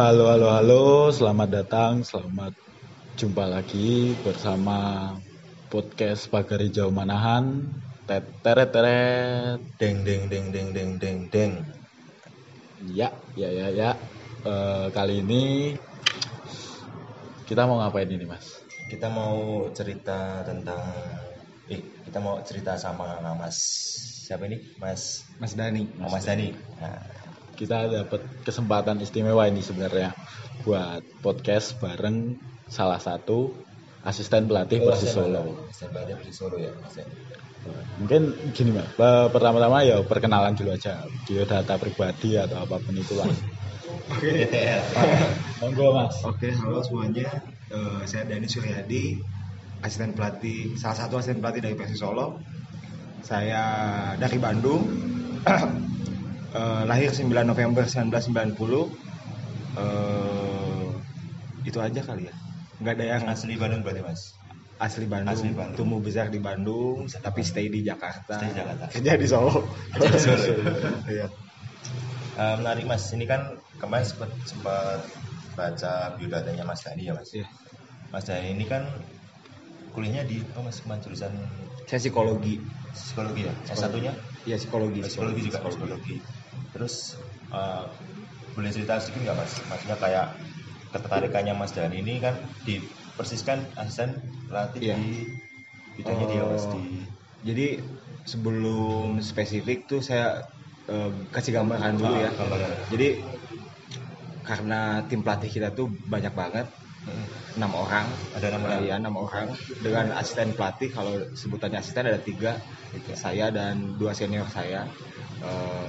Halo, halo, halo, selamat datang, selamat jumpa lagi bersama podcast Pagari Jauh Manahan. Teret teret, Deng deng deng deng deng deng deng. ya, ya, ya, ya. Eh, kali ini kita mau ngapain ini, Mas? Kita mau cerita tentang eh kita mau cerita sama Mas siapa ini? Mas Mas Dani. oh, Mas Dani. Nah, Kita dapat kesempatan istimewa ini sebenarnya buat podcast bareng salah satu asisten pelatih Persis Solo. Persis Solo ya, Mas. ya. Mungkin gini Pe- pertama-tama ya perkenalan dulu aja, biodata pribadi atau apa pun itulah. Oke. Monggo mas. Oke, halo semuanya. Eh, saya Dani Suryadi, asisten pelatih salah satu asisten pelatih dari Persis Solo. Saya dari Bandung. Eh, lahir 9 November 1990. Eh, itu aja kali ya. Nggak ada yang Asli Bandung berarti Mas. asli Bandung, Asli Bandung. tumbuh besar di Bandung, tapi stay di Jakarta. Stay di Jakarta. Kerja di Solo. Kerja di Solo. Iya. Eh, menarik Mas. Ini kan kemarin sempat sempat baca biodatanya Mas Dani ya Mas. Iya. Mas Dani ini kan kuliahnya di apa Mas kemarin jurusan Saya psikologi. psikologi ya. S satunya Iya, psikologi. psikologi juga psikologi terus eh, boleh cerita sedikit nggak mas maksudnya kayak ketertarikannya mas Dani ini kan di persis kan asisten pelatih Iya. di bidangnya dia mas Oh. di Jadi sebelum spesifik tuh saya eh, kasih gambaran dulu ya. Ah, gambaran. Jadi karena tim pelatih kita tuh banyak banget, enam orang. Ada enam orang. Iya, enam orang. Dengan asisten pelatih, kalau sebutannya asisten ada tiga, saya dan dua senior saya. Eh,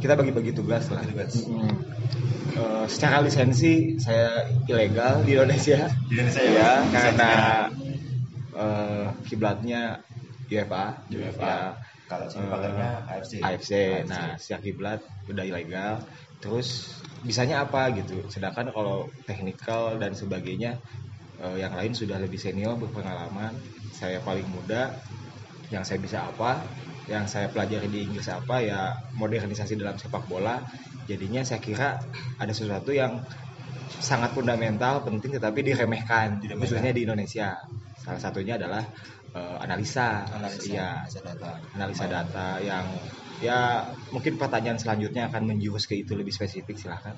kita bagi-bagi tugas lah. Bagi tugas. Mm. Eh, secara lisensi saya ilegal di Indonesia. di Indonesia Ya, ya karena eh, kiblatnya UEFA, UEFA. Ya, kalau sini pakainya AFC AFC. Nah, sejak kiblat udah ilegal. Terus bisanya apa gitu. Sedangkan kalau technical dan sebagainya eh, yang lain sudah lebih senior berpengalaman. Saya paling muda. Yang saya bisa apa? Yang saya pelajari di Inggris apa? Ya modernisasi dalam sepak bola. Jadinya saya kira ada sesuatu yang sangat fundamental, penting tetapi diremehkan, Diremehkan. khususnya di Indonesia. Salah satunya adalah eh, analisa, analisa analisa data analisa data yang ya mungkin pertanyaan selanjutnya akan menjurus ke itu lebih spesifik silahkan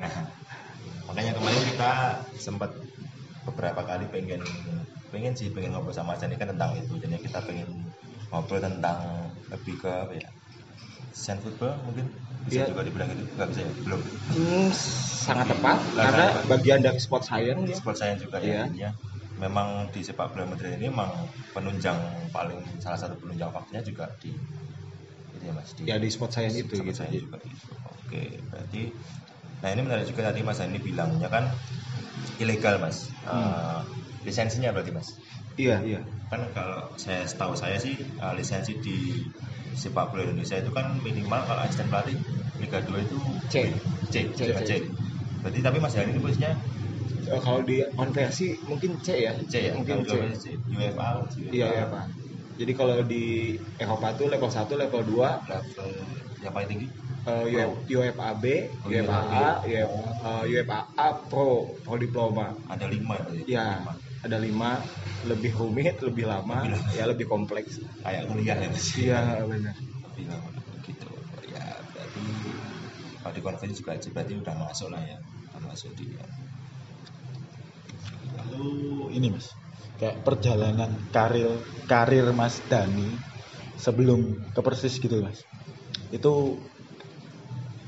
Nah, makanya kemarin kita sempat beberapa kali pengen pengen sih pengen ngobrol sama Dani kan tentang itu jadi kita pengen ngobrol tentang lebih ke apa ya sand football mungkin bisa Iya. juga dibilang itu nggak bisa ya belum Hmm, sangat tepat karena tepat. bagian dari sport science ya. sport science juga ya intinya. memang di sepak bola modern ini memang penunjang paling salah satu penunjang faktornya juga di itu ya mas di ya di sport science itu sport gitu science juga gitu. oke berarti nah ini menarik juga tadi mas Dani bilangnya kan ilegal mas Eh, lisensinya berarti mas? Iya iya. Kan kalau saya setahu saya sih eh, lisensi di sepak bola Indonesia itu kan minimal kalau asisten pelatih Liga 2 itu C. C, C, C, C. Berarti tapi Mas Dani ini posisinya Eh, kalau di konversi mungkin C ya. C ya, mungkin C. C. UEFA, iya iya pak jadi kalau di Eropa tuh level 1 level 2 Level yang paling tinggi? Uh, UEFA B, Oh, UEFA A, UEFA, uh, UEFA A Pro, Pro Diploma. ada lima. Ya, Lima. Ada lima, lebih rumit, lebih lama, Lebih lama. ya lebih kompleks. Kayak kuliah ya Mas. Iya benar. Lebih lama gitu. Ya berarti kalau di konvensi juga berarti udah masuk lah ya. Udah masuk di Lalu ini mas, kayak perjalanan karir karir Mas Dani sebelum ke Persis gitu mas, itu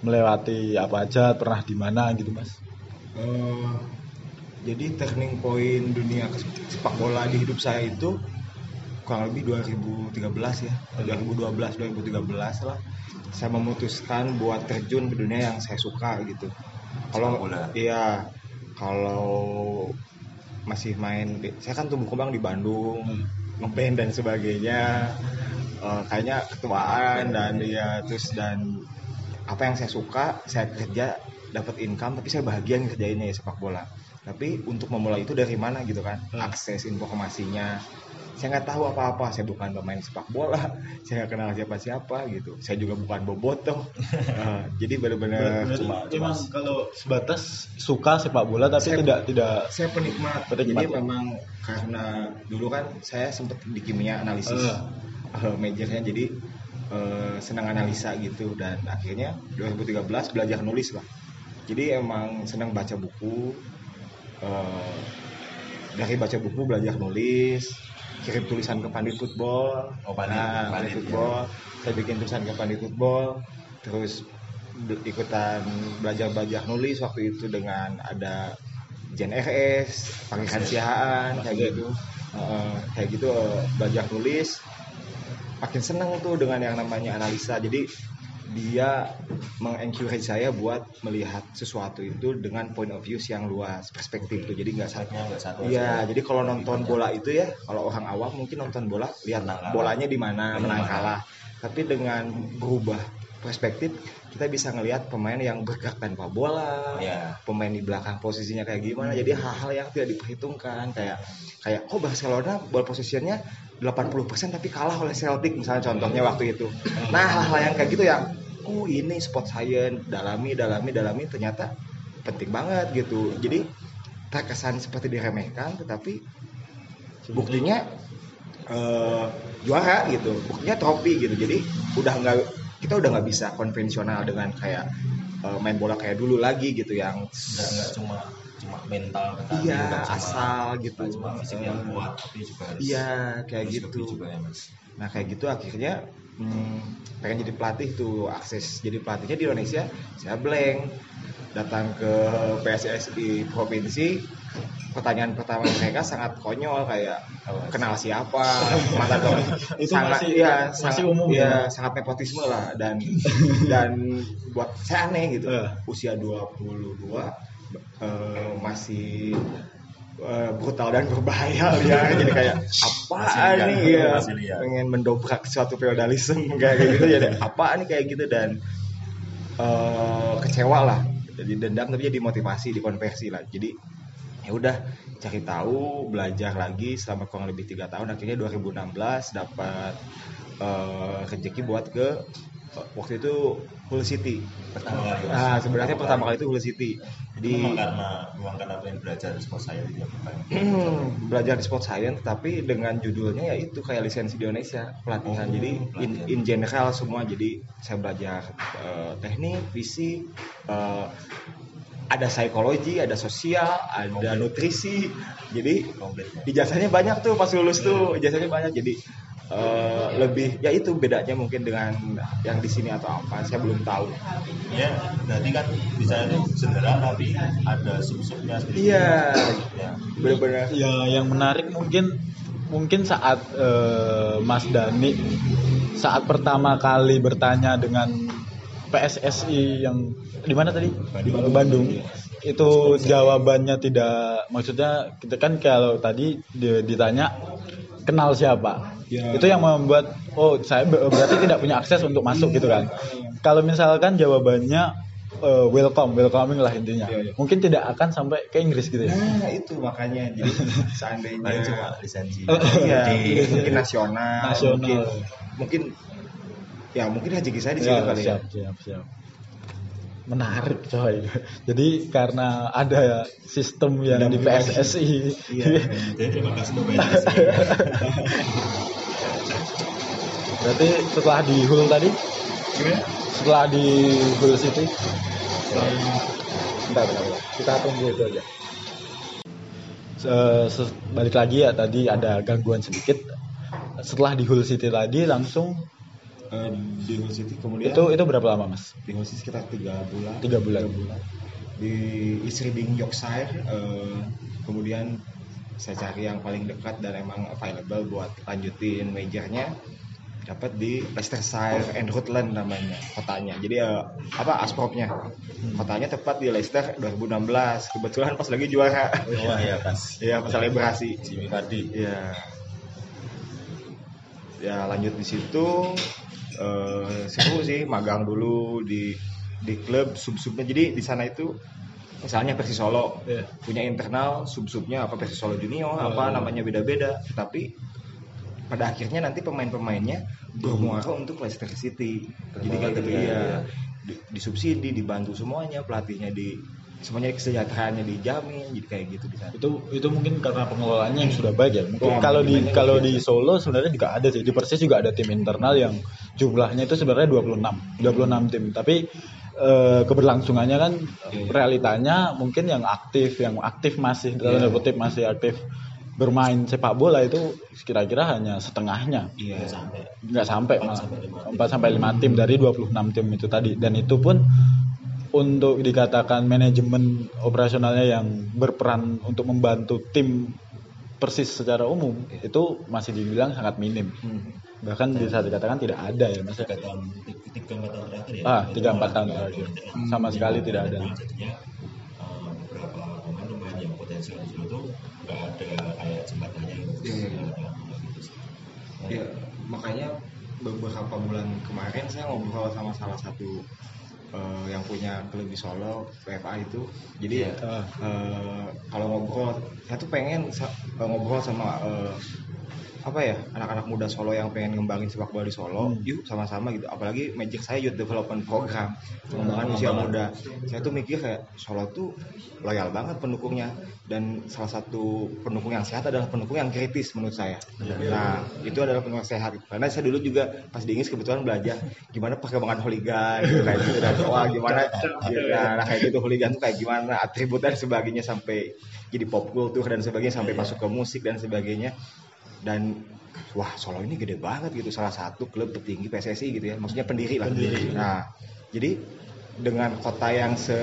melewati apa aja, pernah di mana gitu mas? Eh, jadi turning point dunia sepak bola di hidup saya itu kurang lebih 2013 ya, 2012 2013 lah. Saya memutuskan buat terjun ke dunia yang saya suka gitu. Kalau iya, kalau masih main, saya kan tumbuh kembang di Bandung, ngeband dan sebagainya. Eh, kayaknya ketuaan dan ya terus dan apa yang saya suka saya kerja dapat income tapi saya bahagia ngerjainnya ya sepak bola tapi untuk memulai itu dari mana gitu kan Hmm. akses informasinya saya nggak tahu apa-apa saya bukan pemain sepak bola saya nggak kenal siapa-siapa gitu saya juga bukan bobotoh Eh, jadi benar-benar cuma emang kalau sebatas suka sepak bola tapi Saya- tidak tidak saya penikmat. Penikmat, Jadi ya? memang karena dulu kan saya sempat di kimia analisis Eh. eh, majornya jadi eh, senang analisa gitu dan akhirnya 2013 belajar nulis lah. Jadi emang senang baca buku. Eh, dari baca buku belajar nulis, kirim tulisan ke pandit football. Oh, Pandit, nah, Pandit, pandit ya. football. Saya bikin tulisan ke pandit football. Terus ikutan belajar-belajar nulis waktu itu dengan ada Jen RS, Pangeran Siahaan, kayak gitu. Heeh, kayak gitu eh, belajar nulis. Makin seneng tuh dengan yang namanya analisa. Jadi dia mengencourage saya buat melihat sesuatu itu dengan point of view yang luas, perspektif tuh. Jadi nggak satu nggak satu Iya, aja. jadi kalau nonton bola itu ya, kalau orang awam mungkin nonton bola lihat Menang bolanya di mana, Menang kalah. Tapi dengan berubah perspektif, kita bisa ngelihat pemain yang bergerak tanpa bola, Iya. pemain di belakang posisinya kayak gimana. Jadi hal-hal yang tidak diperhitungkan kayak kayak oh Barcelona ball positionnya 80% tapi kalah oleh Celtic misalnya contohnya waktu itu. Nah, hal-hal yang kayak gitu yang oh ini sport science, dalami, dalami, dalami ternyata penting banget gitu. Jadi terkesan seperti diremehkan tetapi buktinya eh, juara gitu buktinya trofi gitu jadi udah nggak kita udah nggak bisa konvensional dengan kayak eh, main bola kayak dulu lagi gitu yang nggak cuma cuma mental tetapi Iya, bukan cuma- asal gitu. cuma fisik yang kuat tapi juga harus iya kayak gitu juga ya mas nah kayak gitu akhirnya hmm, pengen jadi pelatih tuh akses jadi pelatihnya di Indonesia saya blank datang ke PSSI provinsi pertanyaan pertama mereka sangat konyol kayak kenal siapa mata dong Itu masih- ya, masih sangat, umum ya, ya? sangat nepotisme lah dan dan buat saya aneh gitu Eh. usia 22 eh, masih eh, brutal dan berbahaya ya. Jadi kayak apa nih? Ya pengen mendobrak suatu feodalisme kayak gitu. Jadi apa nih? Kayak gitu dan eh, kecewa lah. Jadi dendam tapi jadi motivasi dikonversi lah. Jadi ya udah cari tahu belajar lagi selama kurang lebih tiga tahun. Akhirnya 2016 dapat eh, rezeki buat ke waktu itu Hull City. Pertama kali. Nah sebenarnya pertama kali itu Hull City. Di memang karena memang karena pengen belajar sport saya itu ya bukan. Belajar di sport science tapi dengan judulnya ya itu kayak lisensi di Indonesia pelatihan. Oh, jadi in, pelatihan. in general semua jadi saya belajar eh, teknik visi eh, ada psikologi ada sosial ada nutrisi. Jadi ya. ijazahnya banyak tuh pas lulus tuh ijazahnya banyak. Jadi eh, lebih ya itu bedanya mungkin dengan yang di sini atau apa saya belum tahu. Ya berarti kan bisa itu sederhana tapi ada sub-subnya sedikit iya. Ya. Benar-benar. Ya yang menarik mungkin mungkin saat eh, Mas Dani saat pertama kali bertanya dengan PSSI yang di mana tadi? Bandung. Bandung. Itu jawabannya tidak maksudnya kita kan kalau tadi di- ditanya kenal siapa Ya. itu yang membuat oh saya ber- berarti tidak punya akses untuk masuk gitu kan kalau misalkan jawabannya eh, welcome welcoming lah intinya Ya, ya. mungkin tidak akan sampai ke Inggris gitu ya Nah itu makanya jadi seandainya paling cuma lisensi iya, di mungkin nasional, Nasional. mungkin mungkin ya mungkin rezeki saya di situ Ya, kali ya. siap, siap, siap. Menarik coy. Jadi karena ada sistem yang di PSSI. Iya. jadi terima kasih untuk PSSI Berarti setelah di Hull tadi, gimana setelah di Hull City, bentar, bentar, bentar. kita tunggu itu aja. Se- se- balik lagi ya tadi ada gangguan sedikit. Setelah di Hull City tadi langsung Eh, di Hull City kemudian itu itu berapa lama mas? di Hull City sekitar tiga bulan. Tiga bulan. Di East Reading Yorkshire, eh, kemudian saya cari yang paling dekat dan emang available buat lanjutin majornya dapat di Leicestershire and Rutland namanya kotanya. Jadi eh, apa aspropnya. Kotanya tepat di Leicester 2016 kebetulan pas lagi juara. Wah ya pas. Ya pas selebrasi. Jimmy Vardy ya ya lanjut di situ eh, seru sih magang dulu di di klub sub-subnya jadi di sana itu misalnya Persis Solo Iya. punya internal sub-subnya apa Persis Solo Junior apa Oh. namanya beda-beda tapi pada akhirnya nanti pemain-pemainnya bermuara untuk Leicester City jadi kayak gitu Iya, ya iya. di, disubsidi dibantu semuanya pelatihnya di semuanya kesejahteraannya dijamin jadi kayak gitu di sana. Itu itu mungkin karena pengelolaannya yang sudah baik ya? Mungkin Wah, kalau di kalau di Solo sebenarnya juga ada sih. Di Persis juga ada tim internal yang jumlahnya itu sebenarnya 26 26 tim. Tapi eh, keberlangsungannya kan Iya. realitanya mungkin yang aktif yang aktif masih dalam Iya. tanda kutip masih aktif bermain sepak bola itu kira-kira hanya setengahnya. Iya. Sampai. Nggak sampai sampai lima tim. empat sampai 5 tim. dari 26 tim itu tadi. Dan itu pun untuk dikatakan manajemen operasionalnya yang berperan untuk membantu tim persis secara umum itu masih dibilang sangat minim Hmm. bahkan bisa dikatakan tidak ada ya mas tiga tahun tiga empat tahun terakhir ya Ah, tiga, empat tahun terakhir. Sama sekali tidak ada. jadinya eh, beberapa pemain-pemain yang potensial di situ tuh nggak ada kayak jembatannya gitu sih. Iya, makanya beberapa bulan kemarin saya ngobrol sama salah satu eh, yang punya klub di Solo, PFA itu. Jadi Iya. Ah. eh, kalau ngobrol, saya tuh pengen ngobrol sama eh, apa ya anak-anak muda Solo yang pengen ngembangin sepak bola di Solo, Hmm. yuk sama-sama gitu. Apalagi magic saya youth development program pengembangan usia muda. Saya tuh mikir kayak Solo tuh loyal banget pendukungnya dan salah satu pendukung yang sehat adalah pendukung yang kritis menurut saya. Nah itu adalah pendukung yang sehat. Karena saya dulu juga pas di Inggris kebetulan belajar gimana perkembangan hooligan gitu kayak gitu dan wah gimana ya, nah kayak gitu hooligan tuh kayak gimana atribut dan sebagainya sampai jadi pop culture dan sebagainya sampai masuk ke musik dan sebagainya dan wah Solo ini gede banget gitu. Salah satu klub petinggi PSSI gitu ya. Maksudnya pendiri lah. Nah jadi dengan kota yang se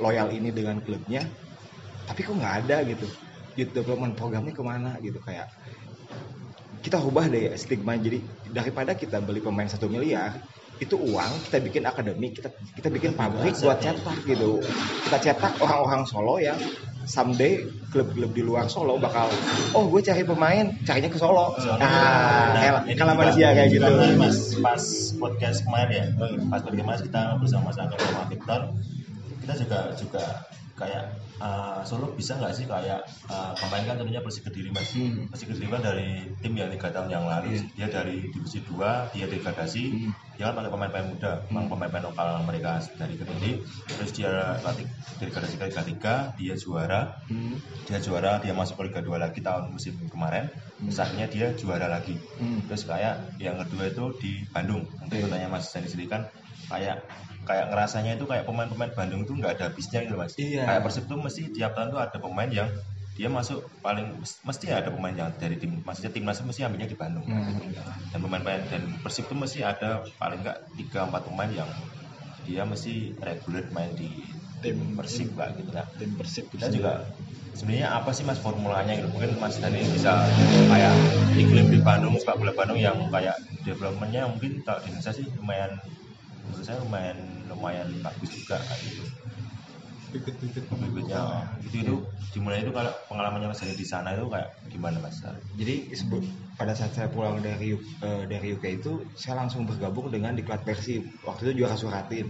loyal ini dengan klubnya tapi kok nggak ada gitu? Youth development programnya ke mana gitu? Kayak kita ubah deh stigma. Jadi daripada kita beli pemain satu miliar itu uang kita bikin akademi kita kita bikin pabrik buat cetak. gitu. Kita cetak orang-orang Solo yang someday klub-klub di luar Solo bakal oh gue cari pemain carinya ke Solo. Nah kayak ini kalau manusia kayak gitu. juga pas podcast kemarin ya pas podcast kemarin kita bersama sama sama Victor. Kita juga juga kayak uh, Solo bisa nggak sih kayak uh, pemain kan tentunya Persik Kediri mas Hmm. Persik Kediri kan dari tim yang tiga tahun yang lalu Iya. dia dari divisi 2 dia degradasi Hmm. dia kan pakai pemain-pemain muda memang pemain-pemain lokal mereka dari Kediri terus dia latih degradasi ke Liga 3 dia juara Hmm. dia juara dia masuk ke Liga 2 lagi tahun musim kemarin Hmm. dia juara lagi Hmm. terus kayak yang kedua itu di Bandung nanti Iya. pertanyaan Mas Sandi sendiri kan kayak kayak ngerasanya itu kayak pemain-pemain Bandung itu nggak ada habisnya gitu mas. Iya. kayak Persib tuh mesti tiap tahun tuh ada pemain yang dia masuk paling mesti ada pemain yang dari tim maksudnya timnas mesti ambilnya di Bandung. Hmm. dan pemain-pemain dan Persib tuh mesti ada paling nggak tiga empat pemain yang dia mesti reguler main di tim Persib lah gitu. Lah tim persib kita juga sebenarnya apa sih mas formulanya gitu? Mungkin mas Dani bisa kayak iklim di Bandung sepak bola Bandung yang kayak developmentnya mungkin kalau di Indonesia sih lumayan menurut saya lumayan lumayan bagus juga kayak gitu bibitnya itu itu dimulai itu kalau pengalamannya mas di sana itu kayak gimana mas Jadi sebe- pada saat saya pulang dari U- eh, dari UK itu saya langsung bergabung dengan diklat Persib. Waktu itu juara Suratin.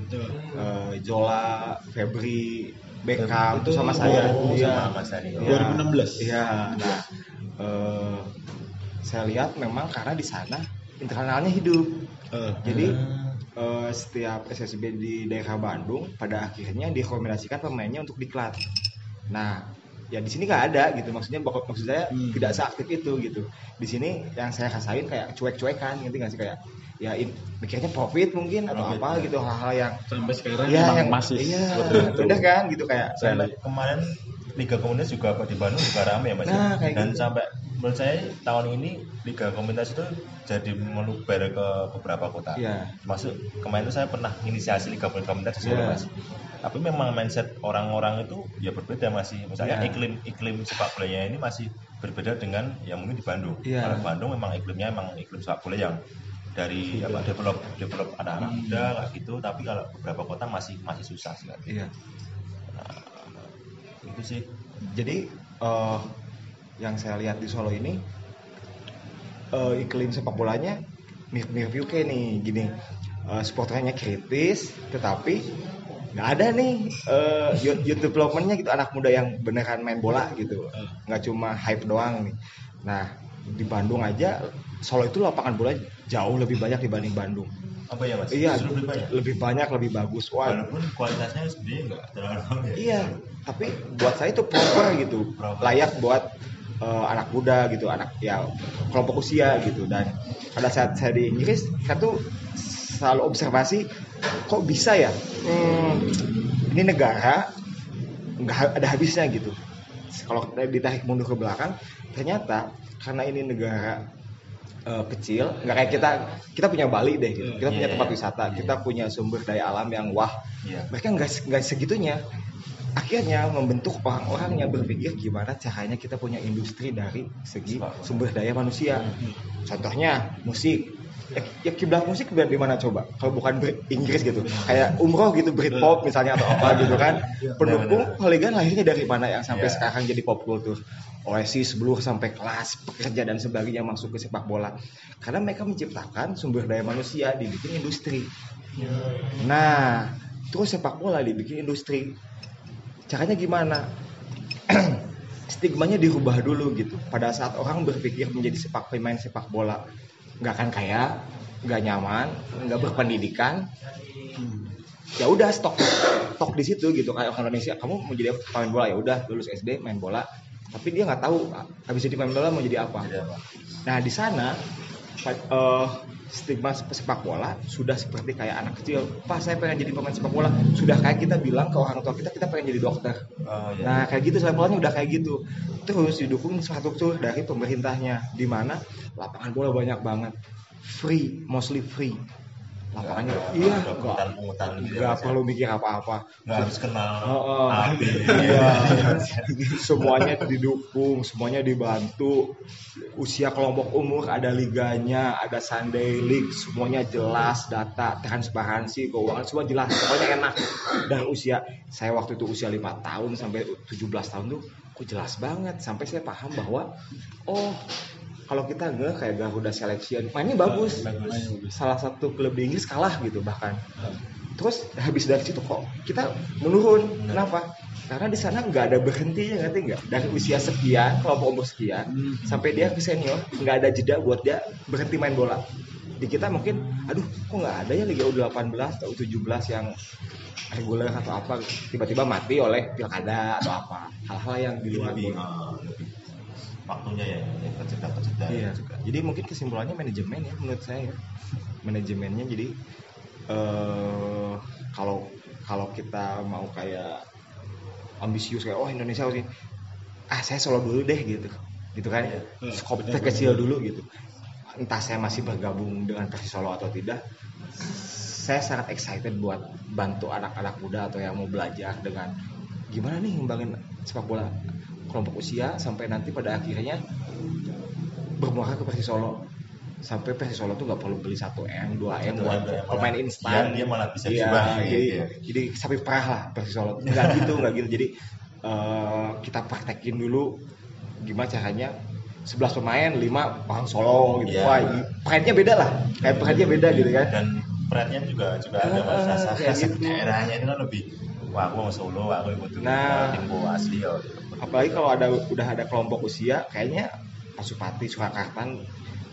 Eh, Zola, Febri, Beckham itu sama saya. Oh, Iya. sama mas Dani Iya. 2016. Iya. Nah, eh, saya lihat memang karena di sana internalnya hidup. Eh, Jadi eh, setiap SSB di daerah Bandung pada akhirnya direkomendasikan pemainnya untuk diklat. Nah, ya di sini nggak ada gitu. Maksudnya maksud saya Hmm. tidak seaktif itu gitu. Di sini yang saya rasain kayak cuek-cuekan, ngerti nggak sih kayak ya in- mikirnya profit mungkin atau Profit, apa ya. gitu hal-hal yang sampai sekarang ya yang masih iya, udah kan gitu kayak Saya kemarin Liga Komunitas juga di Bandung juga rame ya mas? Nah, dan gitu. sampai menurut saya tahun ini Liga Komunitas itu jadi meluber ke beberapa kota Iya. masuk kemarin itu saya pernah inisiasi Liga Komunitas di Iya. mas tapi memang mindset orang-orang itu ya berbeda masih misalnya Iya. iklim iklim sepak bolanya ini masih berbeda dengan yang mungkin di Bandung Iya. kalau Bandung memang iklimnya memang iklim sepak bola yang dari apa develop develop anak-anak Hmm. muda kayak gitu tapi kalau beberapa kota masih masih susah sih iya. itu sih Jadi eh, yang saya lihat di Solo ini eh, iklim sepak bolanya mirip-mirip UK nih gini eh, supporternya kritis tetapi nggak ada nih eh, youth, youth developmentnya gitu anak muda yang beneran main bola gitu nggak cuma hype doang nih nah di Bandung aja Solo itu lapangan bola jauh lebih banyak dibanding Bandung Apa ya mas? iya lebih banyak. lebih banyak lebih bagus wah Walaupun kualitasnya sebenarnya nggak terlalu ya. Iya, tapi buat saya itu proper gitu, Proper. layak buat eh, anak muda gitu, anak ya kelompok usia gitu. Dan pada saat saya di Inggris, saya tuh selalu observasi, kok bisa ya? Hmm, ini negara nggak ada habisnya gitu. Kalau kita ditarik mundur ke belakang, ternyata karena ini negara eh, kecil, nggak kayak kita, kita punya Bali deh, gitu. kita Iya, punya tempat iya. wisata, kita punya sumber daya alam yang wah Iya. mereka nggak nggak segitunya akhirnya membentuk orang-orang yang berpikir gimana caranya kita punya industri dari segi sumber daya manusia. Contohnya musik. Ya, ya kiblat musik biar di mana coba? Kalau bukan Brit- Inggris gitu. Kayak umroh gitu Britpop misalnya atau apa gitu kan. Pendukung hooligan lahirnya dari mana yang sampai Iya. sekarang jadi pop culture. Oasis, Blur sampai kelas pekerja dan sebagainya masuk ke sepak bola. Karena mereka menciptakan sumber daya manusia dibikin industri. Nah, terus sepak bola dibikin industri. Caranya gimana? Stigmanya dirubah dulu gitu. Pada saat orang berpikir menjadi sepak pemain sepak bola, nggak akan kaya, nggak nyaman, nggak berpendidikan, ya udah stok stok di situ gitu kayak orang Indonesia kamu mau jadi pemain bola ya udah lulus SD main bola tapi dia nggak tahu habis jadi pemain bola mau jadi apa Jadi apa? Nah di sana eh, stigma sep- sepak bola sudah seperti kayak anak kecil. Pak saya pengen jadi pemain sepak bola. Sudah kayak kita bilang ke orang tua kita kita pengen jadi dokter. Oh iya. Nah kayak gitu sepak bolanya udah kayak gitu. Terus didukung infrastruktur dari pemerintahnya di mana lapangan bola banyak banget. Free, mostly free. Lapangannya iya nggak ya, nggak perlu mikir apa-apa. nggak harus kenal Oh, oh. Abi. Iya. semuanya didukung, semuanya dibantu. Usia kelompok umur ada liganya, ada Sunday League, semuanya jelas, data, transparansi, keuangan semua jelas. Pokoknya enak. Dan usia saya waktu itu usia 5 tahun sampai 17 tahun tuh kok jelas banget sampai saya paham bahwa oh kalau kita nggak kayak Garuda Selection mainnya bagus. Bagus. salah satu klub di Inggris kalah gitu bahkan terus habis dari situ kok kita menurun kenapa karena di sana nggak ada berhentinya ngerti nggak dari usia sekian kelompok umur sekian Hmm. sampai dia ke senior nggak ada jeda buat dia berhenti main bola di kita mungkin aduh kok nggak ada ya Liga U18 atau U17 yang reguler atau apa tiba-tiba mati oleh pilkada atau apa hal-hal yang di luar bola. Waktunya ya yang terjeda-terjeda Iya. juga Jadi mungkin kesimpulannya manajemen ya menurut saya. ya. Manajemennya jadi eh kalau kalau kita mau kayak ambisius kayak oh Indonesia harus ah saya solo dulu deh gitu. Gitu kan. Iya. Skop Benar, terkecil dulu gitu. Entah saya masih bergabung dengan Persis Solo atau tidak. Saya sangat excited buat bantu anak-anak muda atau yang mau belajar dengan gimana nih ngembangin sepak bola kelompok usia sampai nanti pada akhirnya bermuara ke Persis Solo. Sampai Persis Solo tuh nggak perlu beli 1 m 2 m Satu buat malah- pemain instan. dia malah bisa Iya, jadi, gitu ya. jadi sapi perah lah Persis Solo. Nggak gitu nggak gitu. Jadi eh, kita praktekin dulu gimana caranya 11 pemain 5 orang Solo gitu. Iya. wah pride-nya beda lah. Kayak pride-nya beda gitu kan. Dan pride-nya juga juga ada Ah, mas. Rasa kayak rasa gitu. daerahnya itu kan lebih wah aku mau Solo aku ikut Nah. timku asli ya apalagi kalau ada udah ada kelompok usia kayaknya Pasupati Surakarta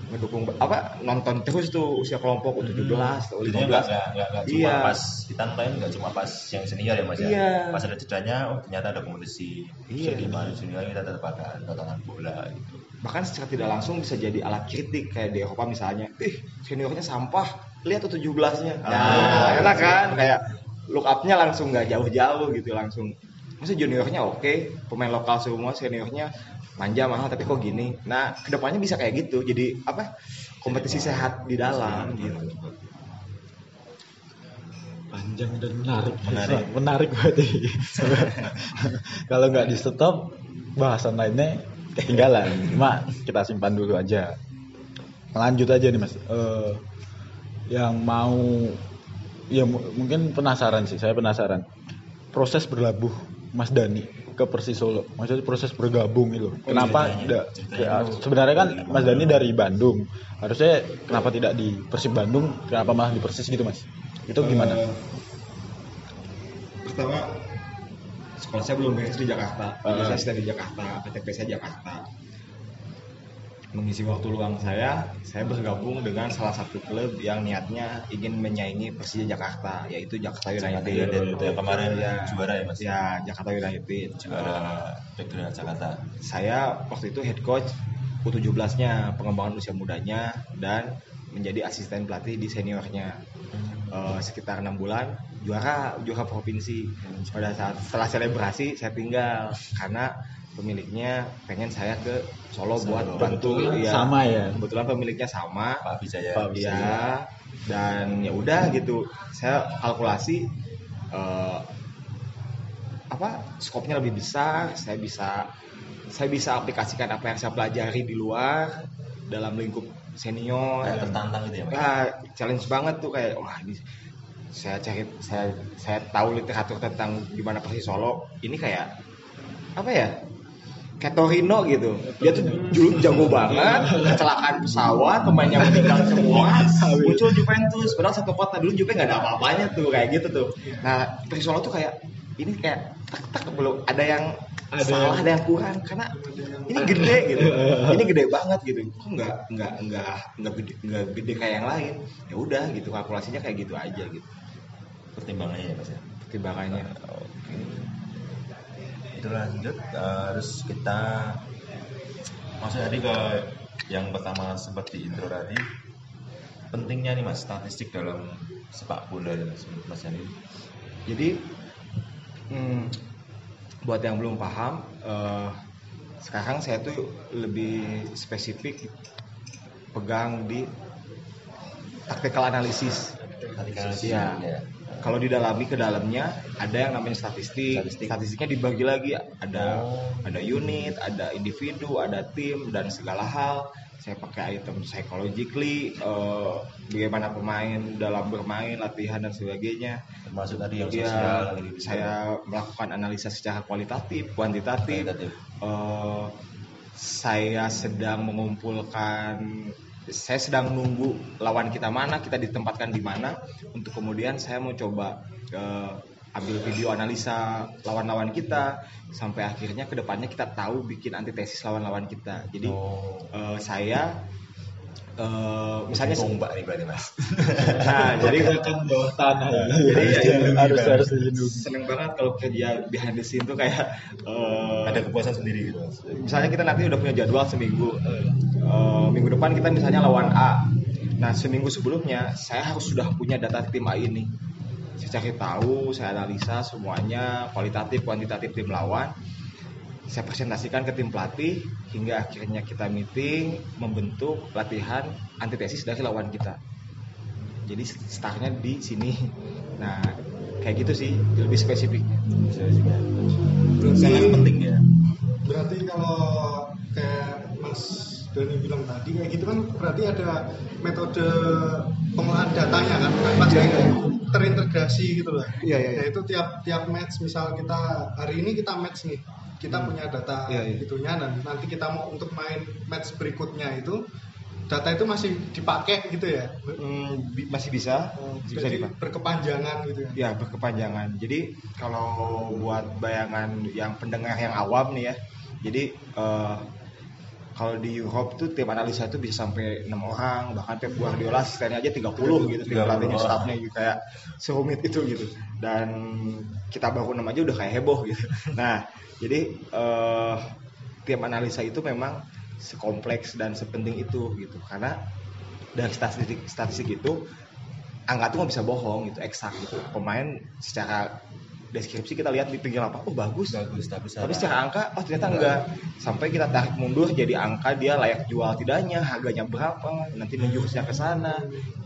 ngedukung apa nonton terus tuh usia kelompok U17 atau Jadi nggak 15 nggak nggak nggak cuma Iya. pas kita main nggak cuma pas yang senior ya mas ya. Iya. Pas ada jedanya, oh ternyata ada kompetisi. Iya. Jadi mana junior kita tetap ada tontonan bola gitu. bahkan secara tidak langsung bisa jadi alat kritik kayak di Eropa misalnya ih seniornya sampah lihat tuh 17 nya nah Ah. enak kan kayak look up-nya langsung nggak jauh-jauh gitu langsung masa juniornya oke pemain lokal semua seniornya manja mahal tapi kok gini? Nah ke depannya bisa kayak gitu jadi apa? Kompetisi sehat di dalam gitu. panjang dan menarik. Menarik. menarik berarti. Kalau nggak di stop bahasan lainnya ketinggalan. Cuma kita simpan dulu aja. Lanjut aja nih mas. Eh, yang mau ya mu- mungkin penasaran sih saya penasaran. Proses berlabuh Mas Dani ke Persis Solo. Maksudnya proses bergabung itu. Kenapa ceritanya. tidak Ceritanya ya, dulu. sebenarnya kan Mas Dani dari Bandung. Harusnya kenapa tidak di Persib Bandung? Kenapa malah di Persis gitu mas? Itu gimana? Eh, pertama sekolah saya belum beres di Jakarta. Ah. saya sedang di Jakarta KTP saya Jakarta mengisi waktu luang saya, saya bergabung dengan salah satu klub yang niatnya ingin menyaingi Persija Jakarta, yaitu Jakarta United. Yang kemarin Ya. juara ya mas Ya, Jakarta United. juara Eh, Federasi Jakarta saya waktu itu head coach U17-nya, pengembangan usia mudanya dan menjadi asisten pelatih di seniornya. Eh, sekitar enam bulan juara juara provinsi. Pada saat setelah selebrasi saya tinggal karena pemiliknya pengen saya ke Solo buat Solo. bantu ya. Sama ya. Kebetulan pemiliknya sama. Pak Wijaya Pak Iya. Dan ya udah gitu. Saya kalkulasi eh, apa skopnya lebih besar. Saya bisa saya bisa aplikasikan apa yang saya pelajari di luar dalam lingkup senior. kayak tertantang gitu ya mas Ya, challenge banget tuh kayak wah ini saya cari saya saya tahu literatur tentang gimana Persis Solo. Ini kayak apa ya? Kayak Torino gitu. Dia tuh dulu jago banget, kecelakaan pesawat, pemainnya meninggal semua, muncul Juventus. Padahal satu kota dulu juga nggak ada apa-apanya tuh kayak gitu tuh. Nah, Persis Solo tuh kayak ini kayak tak tak belum ada yang Ada salah, yang- ada yang kurang karena ini gede gitu. Ini gede banget gitu. Kok nggak nggak nggak nggak gede nggak gede kayak yang lain. Ya udah gitu kalkulasinya kayak gitu aja gitu. pertimbangannya ya mas ya Pertimbangannya. Oke. Itu lanjut terus kita masuk tadi ke yang pertama sempat di intro tadi pentingnya nih mas statistik dalam sepak bola mas Yani Jadi hmm, buat yang belum paham, eh, sekarang saya tuh lebih spesifik pegang di tactical analysis. tadi kan Iya. ya. Kalau didalami ke dalamnya ada yang namanya statistik. Statistik. Statistiknya dibagi lagi ada Oh. ada unit, ada individu, ada tim dan segala hal. Saya pakai item psychologically, eh, bagaimana pemain dalam bermain, latihan dan sebagainya. termasuk tadi yang Ya, sosial saya melakukan analisa secara kualitatif, kuantitatif. Kualitatif. Eh, saya sedang mengumpulkan, saya sedang nunggu lawan kita mana, kita ditempatkan di mana, untuk kemudian saya mau coba eh, ambil video analisa lawan-lawan kita, sampai akhirnya ke depannya kita tahu bikin antitesis lawan-lawan kita. Jadi oh. eh, saya eh, misalnya tombak nih berarti mas. Nah, jadi kan bawah tanah. Ya. Jadi ya, ya, harus harus dilindungi. seneng banget kalau kerja behind the scene tuh kayak eh, ada kepuasan sendiri gitu misalnya kita nanti udah punya jadwal seminggu Eh, minggu depan kita misalnya lawan A. Nah seminggu sebelumnya saya harus sudah punya data tim A ini. Saya cari tahu saya analisa semuanya kualitatif kuantitatif tim lawan saya presentasikan ke tim pelatih hingga akhirnya kita meeting membentuk latihan antitesis dari lawan kita jadi startnya di sini nah kayak gitu sih lebih spesifik Berarti, sangat penting ya berarti kalau kayak Mas Dani bilang tadi kayak gitu kan berarti ada metode pengolahan datanya kan pasti Iya, iya. terintegrasi gitu loh. Iya, iya, iya. Ya itu tiap tiap match misal kita hari ini kita match nih kita punya data Iya, iya. itunya dan nanti kita mau untuk main match berikutnya itu data itu masih dipakai gitu ya. Hmm, bi- masih bisa bisa Jadi dipakai berkepanjangan gitu ya. ya berkepanjangan jadi kalau buat bayangan yang pendengar yang awam nih ya jadi eh, kalau di Europe tuh tim analisa itu bisa sampai enam orang bahkan Pep Guardiola asistennya aja 30 gitu tim 30 pelatihnya staffnya gitu kayak serumit itu gitu. Dan kita baru enam aja udah kayak heboh gitu. Nah jadi eh, tim analisa itu memang sekompleks dan sepenting itu gitu. Karena dari statistik statistik itu angka tuh nggak bisa bohong gitu eksak gitu. Pemain secara deskripsi kita lihat di pinggir lapangan. Oh bagus. Bagus tapi tapi secara angka oh ternyata enggak. Sampai kita tarik mundur jadi angka dia layak jual tidaknya harganya berapa nanti menjurusnya ke sana.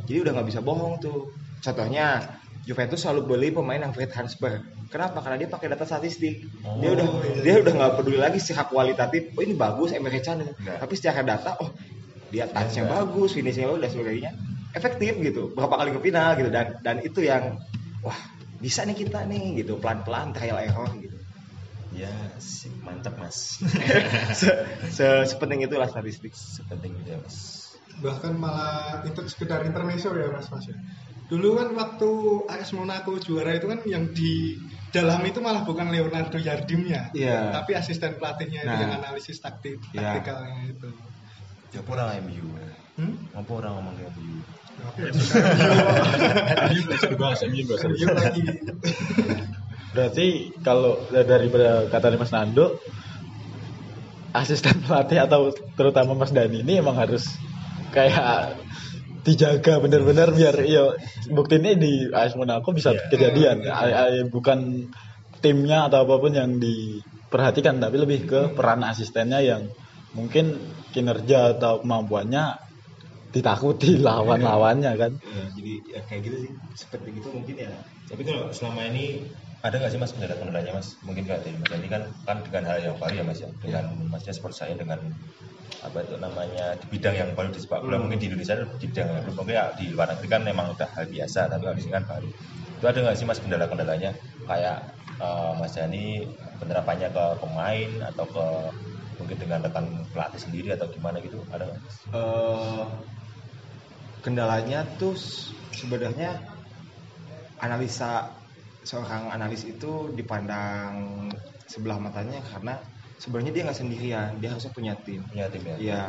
Jadi udah nggak bisa bohong tuh. Contohnya Juventus selalu beli pemain yang free transfer kenapa? Karena dia pakai data statistik. Dia Oh, udah iya. dia udah nggak peduli lagi secara kualitatif. Oh ini bagus Emre Can. Enggak. tapi secara data oh dia touchnya Enggak. bagus finishingnya bagus dan sebagainya. Efektif gitu. Berapa kali ke final gitu. Dan dan itu yang wah bisa nih kita nih gitu pelan pelan trial error gitu ya sip, mantap mas se, se- sepenting itulah statistik sepenting itu ya mas bahkan malah itu sekedar intermezzo ya mas mas ya. dulu kan waktu AS Monaco juara itu kan yang di dalam itu malah bukan Leonardo Yardimnya Iya. tapi asisten pelatihnya itu Nah. yang analisis taktik Iya. taktikalnya itu Ya orang MU. Hmm? Apa orang ngomong ke MU? Ya lagi. Berarti kalau dari kata Mas Nando, asisten pelatih atau terutama Mas Dani ini emang harus kayak dijaga bener-bener biar ya buktinya di AS Monaco bisa Iya. kejadian a- bukan timnya atau apa pun yang diperhatikan tapi lebih ke peran asistennya yang mungkin kinerja atau kemampuannya ditakuti lawan-lawannya kan Ya, jadi ya, kayak gitu sih seperti gitu mungkin ya Tapi kalau selama ini ada nggak sih mas kendala-kendalanya mas? Mungkin nggak dari mas ini kan kan dengan hal yang baru ya mas ya. Dengan masnya seperti saya dengan apa itu namanya di bidang yang baru di sepak bola mungkin di Indonesia itu di bidang yang baru mungkin ya di luar negeri kan memang udah hal biasa tapi kalau di sini kan baru. Itu ada nggak sih mas kendala-kendalanya kayak eh, mas Jani penerapannya ke pemain atau ke mungkin dengan rekan pelatih sendiri atau gimana gitu ada nggak? Mas? Kendalanya tuh sebenarnya analisa seorang analis itu dipandang sebelah matanya karena sebenarnya dia nggak sendirian dia harusnya punya tim Punya tim ya? Iya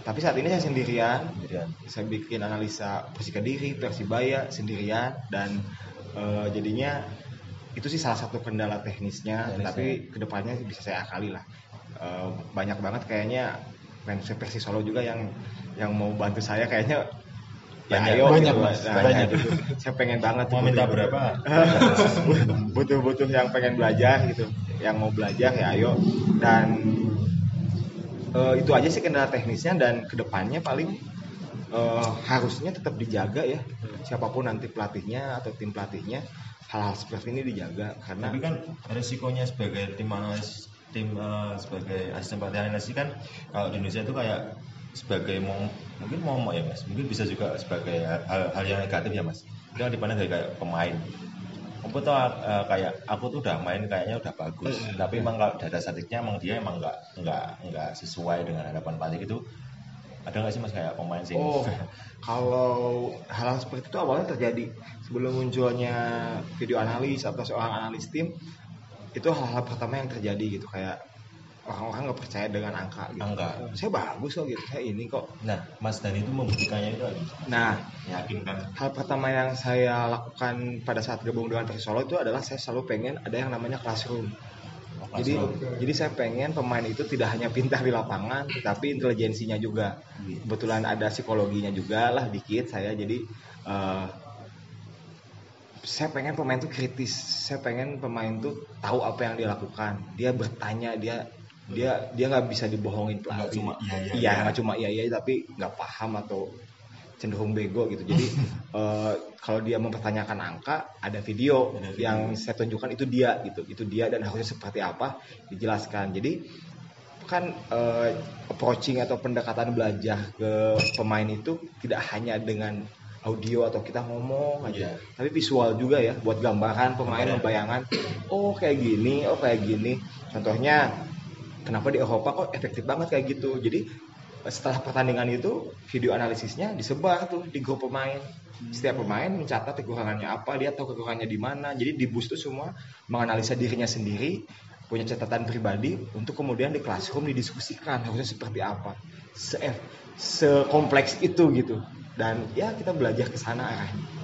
tapi saat ini saya sendirian Sendirian. saya bikin analisa Persika Diri, Persibaya sendirian dan eh, jadinya itu sih salah satu kendala teknisnya, Teknisnya. tapi ke depannya bisa saya akali lah. Eh, banyak banget kayaknya fans Persi Solo juga yang yang mau bantu saya kayaknya Banyak, ayo banyak, gitu. Mas, banyak. gitu. saya pengen banget Mau tuh minta betul-betul. berapa? butuh-butuh yang pengen belajar gitu yang mau belajar ya ayo dan eh, itu aja sih kendala teknisnya dan ke depannya paling eh, harusnya tetap dijaga ya siapa pun nanti pelatihnya atau tim pelatihnya hal-hal seperti ini dijaga karena Tapi kan resikonya sebagai tim analis tim eh, sebagai asisten pelatih analisis kan kalau di Indonesia itu kayak sebagai mau mungkin mau ya mas. Mungkin bisa juga sebagai hal, hal yang negatif ya mas. Itu kan dipandang dari kayak pemain. Aku tuh eh, kayak aku tuh udah main kayaknya udah bagus. Tapi emang kalau data statiknya emang dia emang nggak nggak nggak sesuai dengan harapan pelatih itu ada nggak sih mas kayak pemain sih? Oh, kalau hal-hal seperti itu awalnya terjadi. Sebelum munculnya video analis atau seorang analis tim itu hal-hal pertama yang terjadi gitu. Kayak orang-orang nggak percaya dengan angka gitu. Angka. Saya bagus kok gitu, saya ini kok. nah mas dan itu membuktikannya itu apa? Nah, meyakinkan hal pertama yang saya lakukan pada saat gabung dengan Persis Solo itu adalah saya selalu pengen ada yang namanya classroom. Jadi, jadi saya pengen pemain itu tidak hanya pintar di lapangan, tetapi intelijensinya juga. Kebetulan ada psikologinya juga lah dikit saya. Jadi eh, saya pengen pemain itu kritis. Saya pengen pemain itu tahu apa yang dia lakukan. Dia bertanya, dia dia dia nggak bisa dibohongin pelatih. cuma iya, iya, iya, iya. nggak cuma iya iya tapi nggak paham atau cenderung bego gitu. Jadi eh, kalau dia mempertanyakan angka, ada video Ada video. yang saya tunjukkan itu dia gitu, itu dia dan harusnya seperti apa dijelaskan. Jadi kan eh, approaching atau pendekatan belajar ke pemain itu tidak hanya dengan audio atau kita ngomong aja, Iya. tapi visual juga ya buat gambaran pemain Gambaran. membayangan, oh kayak gini, oh kayak gini. Contohnya kenapa di Eropa kok efektif banget kayak gitu. Jadi setelah pertandingan itu video analisisnya disebar tuh di grup pemain. Setiap pemain mencatat kekurangannya apa, dia tahu kekurangannya di mana. Jadi di bus tuh semua menganalisa dirinya sendiri, punya catatan pribadi untuk kemudian di classroom didiskusikan harusnya seperti apa. Se sekompleks itu gitu. Dan ya kita belajar ke sana arahnya.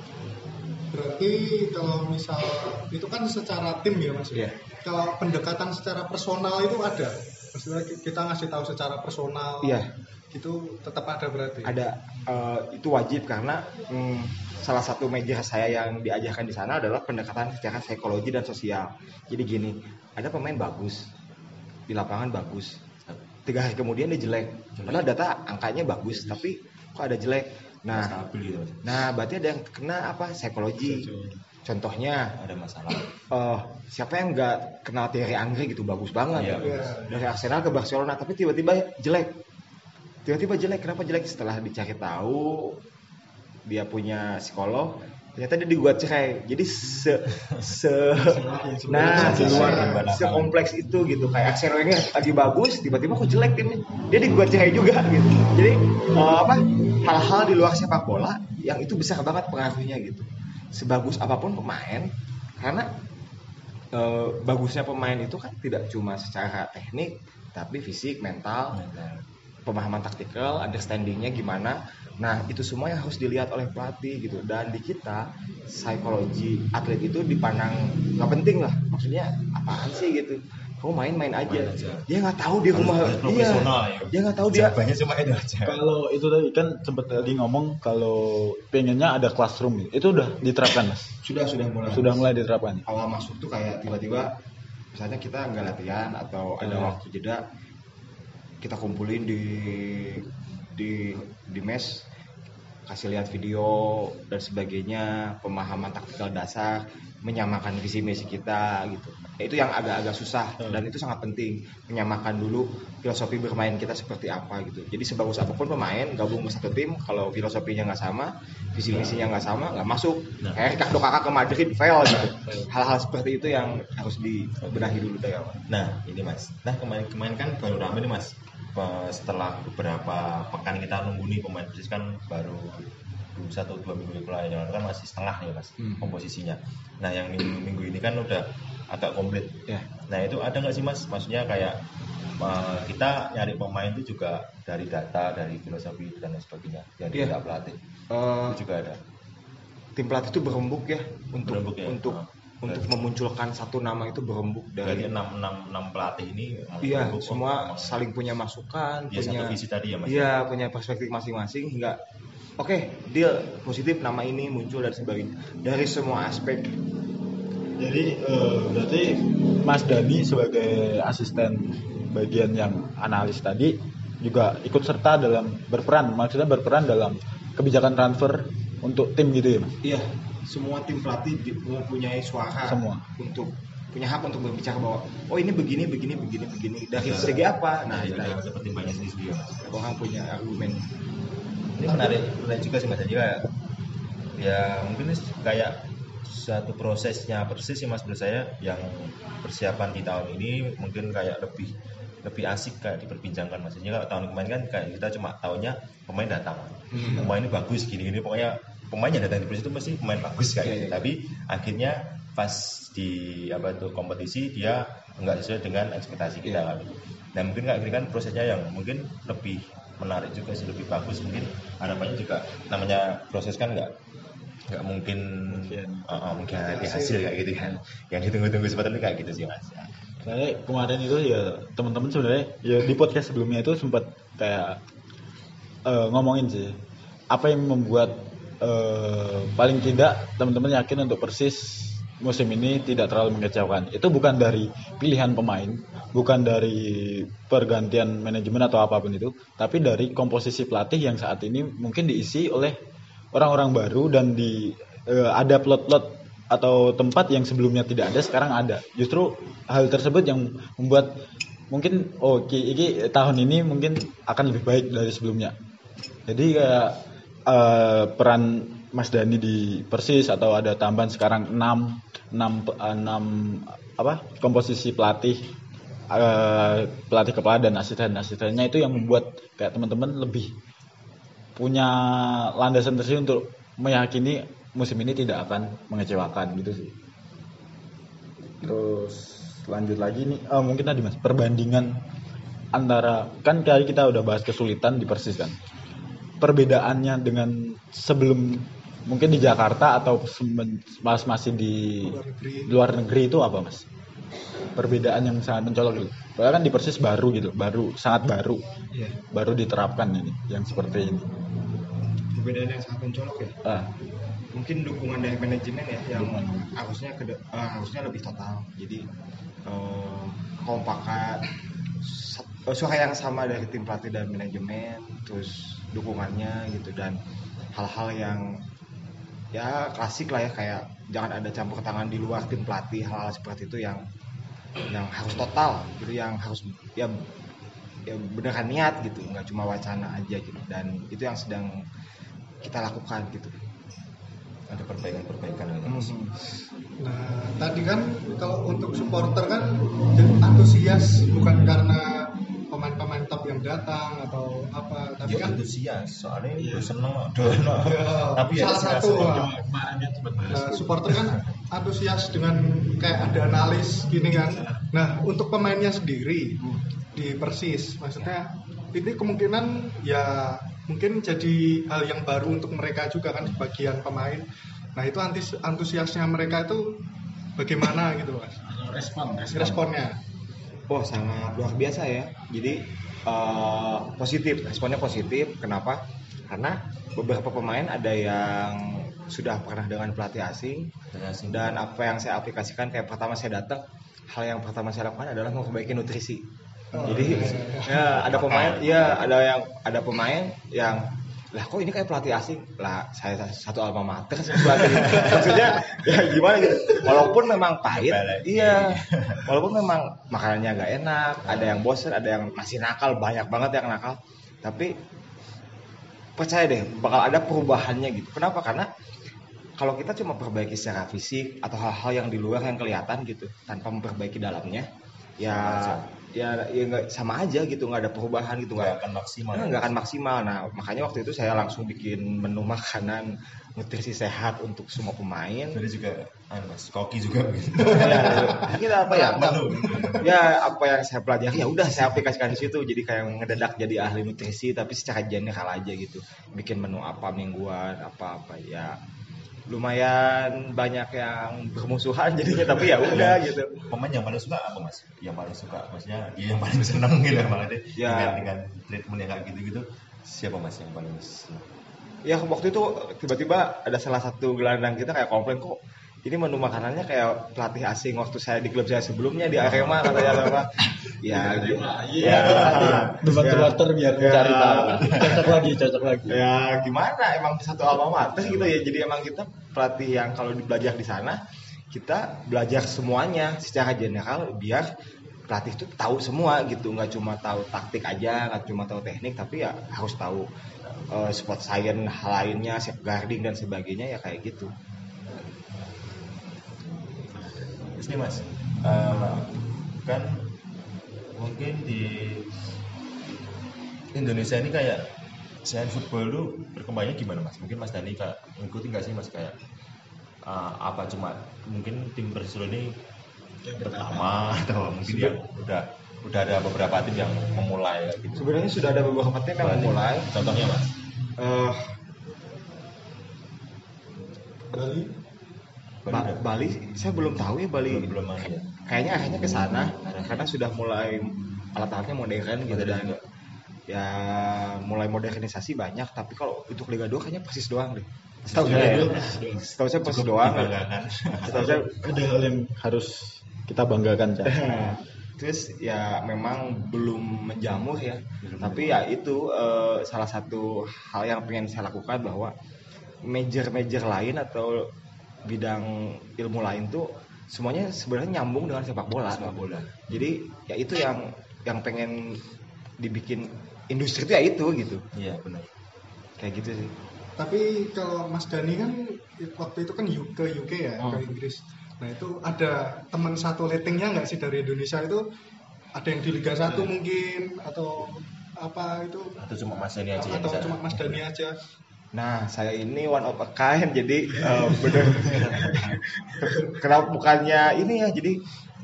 Berarti kalau misal itu kan secara tim ya mas. Iya. Kalau pendekatan secara personal itu ada. Maksudnya ki- kita ngasih tahu secara personal. Iya. Itu tetap ada berarti. ada eh, itu wajib karena mm, salah satu major saya yang diajarkan di sana adalah pendekatan secara psikologi dan sosial. Jadi gini, ada pemain bagus di lapangan bagus, tiga hari kemudian dia jelek. Padahal data angkanya bagus, tapi kok ada jelek. Nah, stabil gitu nah berarti ada yang kena apa? Psikologi. Contohnya, ada masalah. eh siapa yang nggak kenal Thierry Angri gitu? Bagus banget. Iya. Iya. dari Arsenal ke Barcelona tapi tiba-tiba jelek. Tiba-tiba jelek. Kenapa jelek? Setelah dicari tahu dia punya psikolog ternyata dia digugat cerai. Jadi se se nah Di luar se- sekompleks itu gitu. Kayak Wenger lagi bagus tiba-tiba kok jelek timnya dia digugat cerai juga gitu. Jadi eh, apa hal-hal di luar sepak bola yang itu besar banget pengaruhnya gitu. Sebagus apa pun pemain karena eh, bagusnya pemain itu kan tidak cuma secara teknik tapi fisik mental pemahaman taktikal, understandingnya gimana. Nah itu semua yang harus dilihat oleh pelatih gitu. Dan di kita psikologi atlet itu dipandang nggak penting lah. Maksudnya apaan sih gitu? Kamu main-main aja. Main aja. Dia nggak tahu dia Harus- rumah. iya. ya. Dia nggak tahu dia. Jawabannya cuma itu aja. Kalau itu tadi kan sempat tadi ngomong kalau pengennya ada classroom gitu. Itu udah diterapkan mas. Sudah sudah mulai. Sudah mulai diterapkan. awal masuk tuh kayak tiba-tiba misalnya kita nggak latihan atau ada Hmm. waktu jeda kita kumpulin di di di mes kasih lihat video dan sebagainya pemahaman taktikal dasar menyamakan visi misi kita gitu itu yang agak-agak susah Hmm. dan itu sangat penting menyamakan dulu filosofi bermain kita seperti apa gitu jadi sebagus apa pun pemain gabung ke satu tim kalau filosofinya nggak sama visi misinya nggak sama nggak masuk Nah. kayak Ricardo kakak ke Madrid fail gitu hal-hal seperti itu yang harus dibenahi dulu dari awal Nah, ini Mas. Nah, kemarin-kemarin kan baru rame nih Mas. Setelah beberapa pekan kita nunggu nih pemain Persis kan baru satu dua minggu yang lalu kan masih setengah nih Mas Hmm. komposisinya. Nah, yang minggu, minggu ini kan udah agak komplit. ya Nah, itu ada nggak sih Mas? Maksudnya kayak kita nyari pemain itu juga dari data, dari filosofi dan lain sebagainya. Yang Iya. tidak pelatih Eh, itu juga ada. tim pelatih itu berembuk ya untuk Berembuk ya? untuk Ah. Untuk memunculkan satu nama itu berembuk Dari dari enam enam enam pelatih ini iya semua saling punya masukan dia punya satu visi tadi ya Mas. iya punya perspektif masing-masing hingga oke deal. Positif nama ini muncul dan sebagainya. Dari semua aspek. Jadi eh, berarti Mas Dani sebagai asisten bagian yang analis tadi juga ikut serta dalam berperan, maksudnya berperan dalam kebijakan transfer untuk tim gitu ya Mas? iya semua tim pelatih mempunyai suara Semua. untuk punya hak untuk berbicara bahwa oh ini begini begini begini begini dari segi apa nah Nah, itu ada ada pertimbangannya sendiri ya Mas. orang punya argumen Ini menarik, menarik juga sih Mas. Jadi kayak ya mungkin ini kayak satu prosesnya persis sih Mas menurut saya yang persiapan di tahun ini mungkin kayak lebih lebih asik kayak diperbincangkan. Jadi kalau tahun kemarin kan kayak kita cuma tahunya pemain datang. Hmm. Pemain ini bagus gini-gini pokoknya pemain yang datang di Persis itu pasti pemain bagus kayak Iya, gitu. Tapi akhirnya pas di apa itu kompetisi dia nggak sesuai dengan ekspektasi kita Iya. kan. Nah mungkin gini kan prosesnya yang mungkin lebih menarik juga sih lebih bagus mungkin harapannya juga namanya proses kan nggak nggak mungkin Mungkin. uh, uh, mungkin nanti hasil kayak gitu kan yang ditunggu-tunggu sebetulnya kayak gitu sih mas Soalnya kemarin itu ya teman-teman sebenarnya ya di podcast sebelumnya itu sempat kayak eh, ngomongin sih apa yang membuat eh, paling tidak teman-teman yakin untuk Persis musim ini tidak terlalu mengecewakan. Itu bukan dari pilihan pemain, bukan dari pergantian manajemen atau apa pun itu, tapi dari komposisi pelatih yang saat ini mungkin diisi oleh orang-orang baru dan di eh, ada plot-plot atau tempat yang sebelumnya tidak ada sekarang ada. Justru hal tersebut yang membuat mungkin oh ki- ini tahun ini mungkin akan lebih baik dari sebelumnya. Jadi kayak eh, peran Mas Dani di Persis atau ada tambahan sekarang 6 6 6 apa komposisi pelatih eh, pelatih kepala dan asisten-asistennya itu yang membuat kayak teman-teman lebih punya landasan tersebut untuk meyakini musim ini tidak akan mengecewakan gitu sih. Terus lanjut lagi nih, oh, mungkin tadi mas perbandingan antara kan tadi kita udah bahas kesulitan di Persis kan. Perbedaannya dengan sebelum mungkin di Jakarta atau pas masih di luar negeri luar negeri itu apa mas? Perbedaan yang sangat mencolok gitu. Padahal kan di Persis baru gitu, baru sangat baru, Iya. baru diterapkan ini yang seperti ini. perbedaan yang sangat mencolok ya Ah, mungkin dukungan dari manajemen ya yang Dukungan. harusnya ke harusnya lebih total jadi eh, kompakan eh, suara yang sama dari tim pelatih dan manajemen terus dukungannya gitu dan hal-hal yang ya klasik lah ya kayak jangan ada campur tangan di luar tim pelatih hal-hal seperti itu yang yang harus total gitu yang harus ya ya beneran niat gitu nggak cuma wacana aja gitu dan itu yang sedang kita lakukan gitu. Ada perbaikan-perbaikan gitu mas Nah, tadi kan kalau untuk supporter kan antusias bukan karena datang atau apa, tapi ya kan antusias soalnya Iya. udah seneng enak. Ya, tapi ya salah satu, eh, supporter kan antusias dengan kayak ada analis gini kan. Nah, untuk pemainnya sendiri di Persis, maksudnya ini kemungkinan ya mungkin jadi hal yang baru untuk mereka juga kan sebagian pemain. Nah itu antis, antusiasnya mereka itu bagaimana gitu mas? respon Responnya. Oh sangat luar biasa ya. Jadi eh, positif, responnya positif. Kenapa? Karena beberapa pemain ada yang sudah pernah dengan pelatih asing asing. dan apa yang saya aplikasikan kayak pertama saya datang, hal yang pertama saya lakukan adalah memperbaiki nutrisi. Jadi ya ada pemain, ya ada yang ada pemain yang lah kok ini kayak pelatih asing? Lah saya satu alma mater. Pelatih maksudnya ya gimana gitu? Walaupun memang pahit iya. Walaupun memang makanannya nggak enak ada yang bosen ada yang masih nakal banyak banget yang nakal. Tapi percaya deh bakal ada perubahannya gitu. Kenapa? Karena kalau kita cuma perbaiki secara fisik atau hal-hal yang di luar yang kelihatan gitu tanpa memperbaiki dalamnya ya ya ya nggak sama aja gitu nggak ada perubahan gitu nggak akan maksimal Nah, nggak akan maksimal. Nah, makanya waktu itu saya langsung bikin menu makanan nutrisi sehat untuk semua pemain. Jadi juga anu mas koki juga gitu ya, kita apa ya? Menu. Ya, apa yang saya pelajari ya udah saya aplikasikan di situ. Jadi kayak ngedadak jadi ahli nutrisi tapi secara general aja gitu. Bikin menu apa mingguan, apa-apa ya. Lumayan banyak yang bermusuhan jadinya tapi ya udah gitu. pemain yang paling suka apa mas yang paling suka maksudnya dia yang paling seneng gitu banget Ya. dengan dengan treatment yang kayak gitu gitu siapa mas yang paling seneng Ya waktu itu tiba-tiba ada salah satu gelandang kita kayak komplain kok ini menu makanannya kayak pelatih asing waktu saya di klub saya sebelumnya di Arema katanya apa ya gitu. Iya. Debat Ya. water biar Ya. cari tahu. Cocok lagi, cocok lagi. ya gimana emang satu alma mater gitu ya jadi emang kita pelatih yang kalau belajar di sana kita belajar semuanya secara general biar pelatih itu tahu semua gitu nggak cuma tahu taktik aja nggak cuma tahu teknik tapi ya harus tahu eh, spot science hal lainnya safeguarding dan sebagainya ya kayak gitu Nih mas. Eh, kan mungkin di Indonesia ini kayak selain football itu berkembangnya gimana mas? Mungkin mas Dani kayak ngikutin nggak sih mas? Kayak eh, apa cuma mungkin tim Persilo ini pertama atau mungkin yang udah udah ada beberapa tim yang memulai gitu? Sebenarnya sudah ada beberapa tim yang memulai. Contohnya mas? Eh Bali. Ba- Bali? Saya belum tahu ya Bali. Belum belum ada. Kayaknya akhirnya ke sana karena sudah mulai alat-alatnya modern gitu dan juga. ya mulai modernisasi banyak tapi kalau untuk Liga 2 kayaknya persis doang deh. Setahu saya ya. setahu saya persis doang. setahu saya Ada hal yang harus kita banggakan, Cak. terus ya memang belum menjamur ya. Belum tapi ya itu eh, salah satu hal yang pengen saya lakukan bahwa major-major lain atau bidang ilmu lain tuh semuanya sebenarnya nyambung dengan sepak bola Sepak bola. jadi ya itu yang yang pengen dibikin industri itu ya itu gitu iya benar kayak gitu sih Tapi kalau Mas Dani kan waktu itu kan ke UK ya, Oh. ke Inggris. Nah itu ada teman satu ratingnya nggak sih dari Indonesia itu? Ada yang di Liga 1 mungkin atau apa itu? atau cuma mas ini aja yang atau bisa cuma Mas Dani aja? Nah, saya ini one of a kind, jadi eh, bener. Kenapa bukannya ini ya? Jadi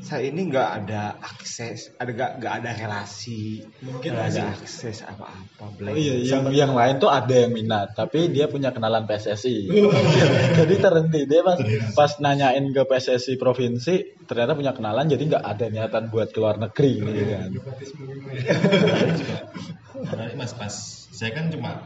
saya ini nggak ada akses, ada nggak nggak ada relasi, Mungkin nggak ada akses apa-apa. Oh blank. iya, yang yang lain tuh ada yang minat, tapi dia punya kenalan PSSI. jadi terhenti dia pas pas nanyain ke PSSI provinsi, ternyata punya kenalan, jadi nggak ada niatan buat keluar negeri gitu kan. Mas pas saya kan cuma